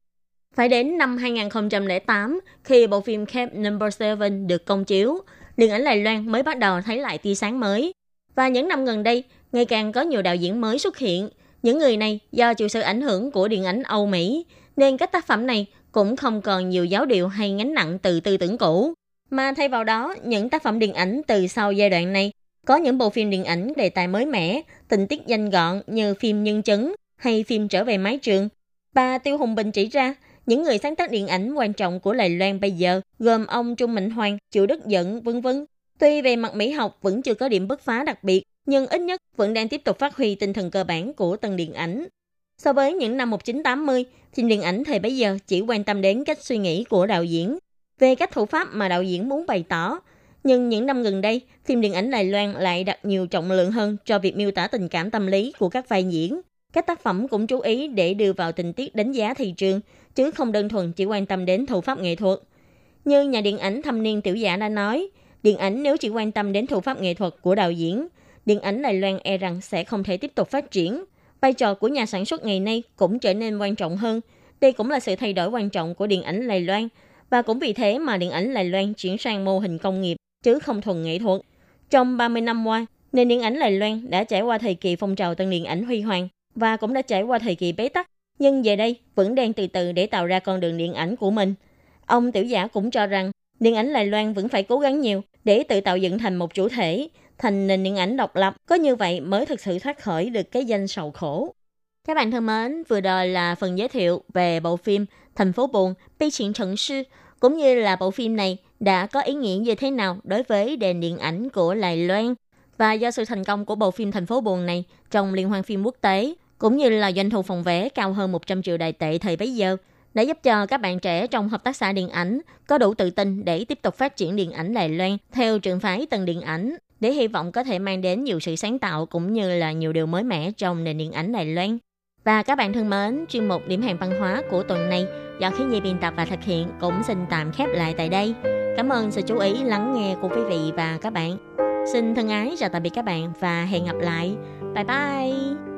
Speaker 5: Phải đến năm 2008, khi bộ phim Camp Number 7 được công chiếu, điện ảnh Đài Loan mới bắt đầu thấy lại tia sáng mới. Và những năm gần đây, ngày càng có nhiều đạo diễn mới xuất hiện. Những người này do chịu sự ảnh hưởng của điện ảnh Âu Mỹ, nên các tác phẩm này cũng không còn nhiều giáo điệu hay ngánh nặng từ tư tưởng cũ. Mà thay vào đó, những tác phẩm điện ảnh từ sau giai đoạn này có những bộ phim điện ảnh đề tài mới mẻ, tình tiết danh gọn như phim Nhân chứng hay phim Trở về mái trường. Bà Tiêu Hùng Bình chỉ ra, những người sáng tác điện ảnh quan trọng của Lài Loan bây giờ gồm ông Trung Mạnh Hoàng, Triệu Đức Dẫn, vân vân. Tuy về mặt mỹ học vẫn chưa có điểm bứt phá đặc biệt, nhưng ít nhất vẫn đang tiếp tục phát huy tinh thần cơ bản của tầng điện ảnh. So với những năm 1980, phim điện ảnh thời bấy giờ chỉ quan tâm đến cách suy nghĩ của đạo diễn, về cách thủ pháp mà đạo diễn muốn bày tỏ. Nhưng những năm gần đây, phim điện ảnh Đài Loan lại đặt nhiều trọng lượng hơn cho việc miêu tả tình cảm tâm lý của các vai diễn. Các tác phẩm cũng chú ý để đưa vào tình tiết đánh giá thị trường, chứ không đơn thuần chỉ quan tâm đến thủ pháp nghệ thuật. Như nhà điện ảnh thâm niên tiểu giả đã nói, điện ảnh nếu chỉ quan tâm đến thủ pháp nghệ thuật của đạo diễn, điện ảnh Đài Loan e rằng sẽ không thể tiếp tục phát triển. Vai trò của nhà sản xuất ngày nay cũng trở nên quan trọng hơn. Đây cũng là sự thay đổi quan trọng của điện ảnh Đài Loan, và cũng vì thế mà điện ảnh Đài Loan chuyển sang mô hình công nghiệp, chứ không thuần nghệ thuật. Trong 30 năm qua, nền điện ảnh Đài Loan đã trải qua thời kỳ phong trào tân điện ảnh huy hoàng và cũng đã trải qua thời kỳ bế tắc nhưng giờ đây vẫn đang từ từ để tạo ra con đường điện ảnh của mình. Ông tiểu giả cũng cho rằng điện ảnh Đài Loan vẫn phải cố gắng nhiều để tự tạo dựng thành một chủ thể, thành nền điện ảnh độc lập, có như vậy mới thực sự thoát khỏi được cái danh sầu khổ. Các bạn thân mến, vừa rồi là phần giới thiệu về bộ phim Thành phố buồn, Bi chuyện Trần Sư, cũng như là bộ phim này đã có ý nghĩa như thế nào đối với đền điện ảnh của Đài Loan. Và do sự thành công của bộ phim Thành phố buồn này trong liên hoan phim quốc tế, cũng như là doanh thu phòng vé cao hơn 100 triệu đài tệ thời bấy giờ, đã giúp cho các bạn trẻ trong hợp tác xã điện ảnh có đủ tự tin để tiếp tục phát triển điện ảnh Đài Loan theo trường phái tầng điện ảnh để hy vọng có thể mang đến nhiều sự sáng tạo cũng như là nhiều điều mới mẻ trong nền điện ảnh Đài Loan. Và các bạn thân mến, chuyên mục điểm hẹn văn hóa của tuần này do khí nhi biên tập và thực hiện cũng xin tạm khép lại tại đây. Cảm ơn sự chú ý lắng nghe của quý vị và các bạn. Xin thân ái chào tạm biệt các bạn và hẹn gặp lại. Bye bye!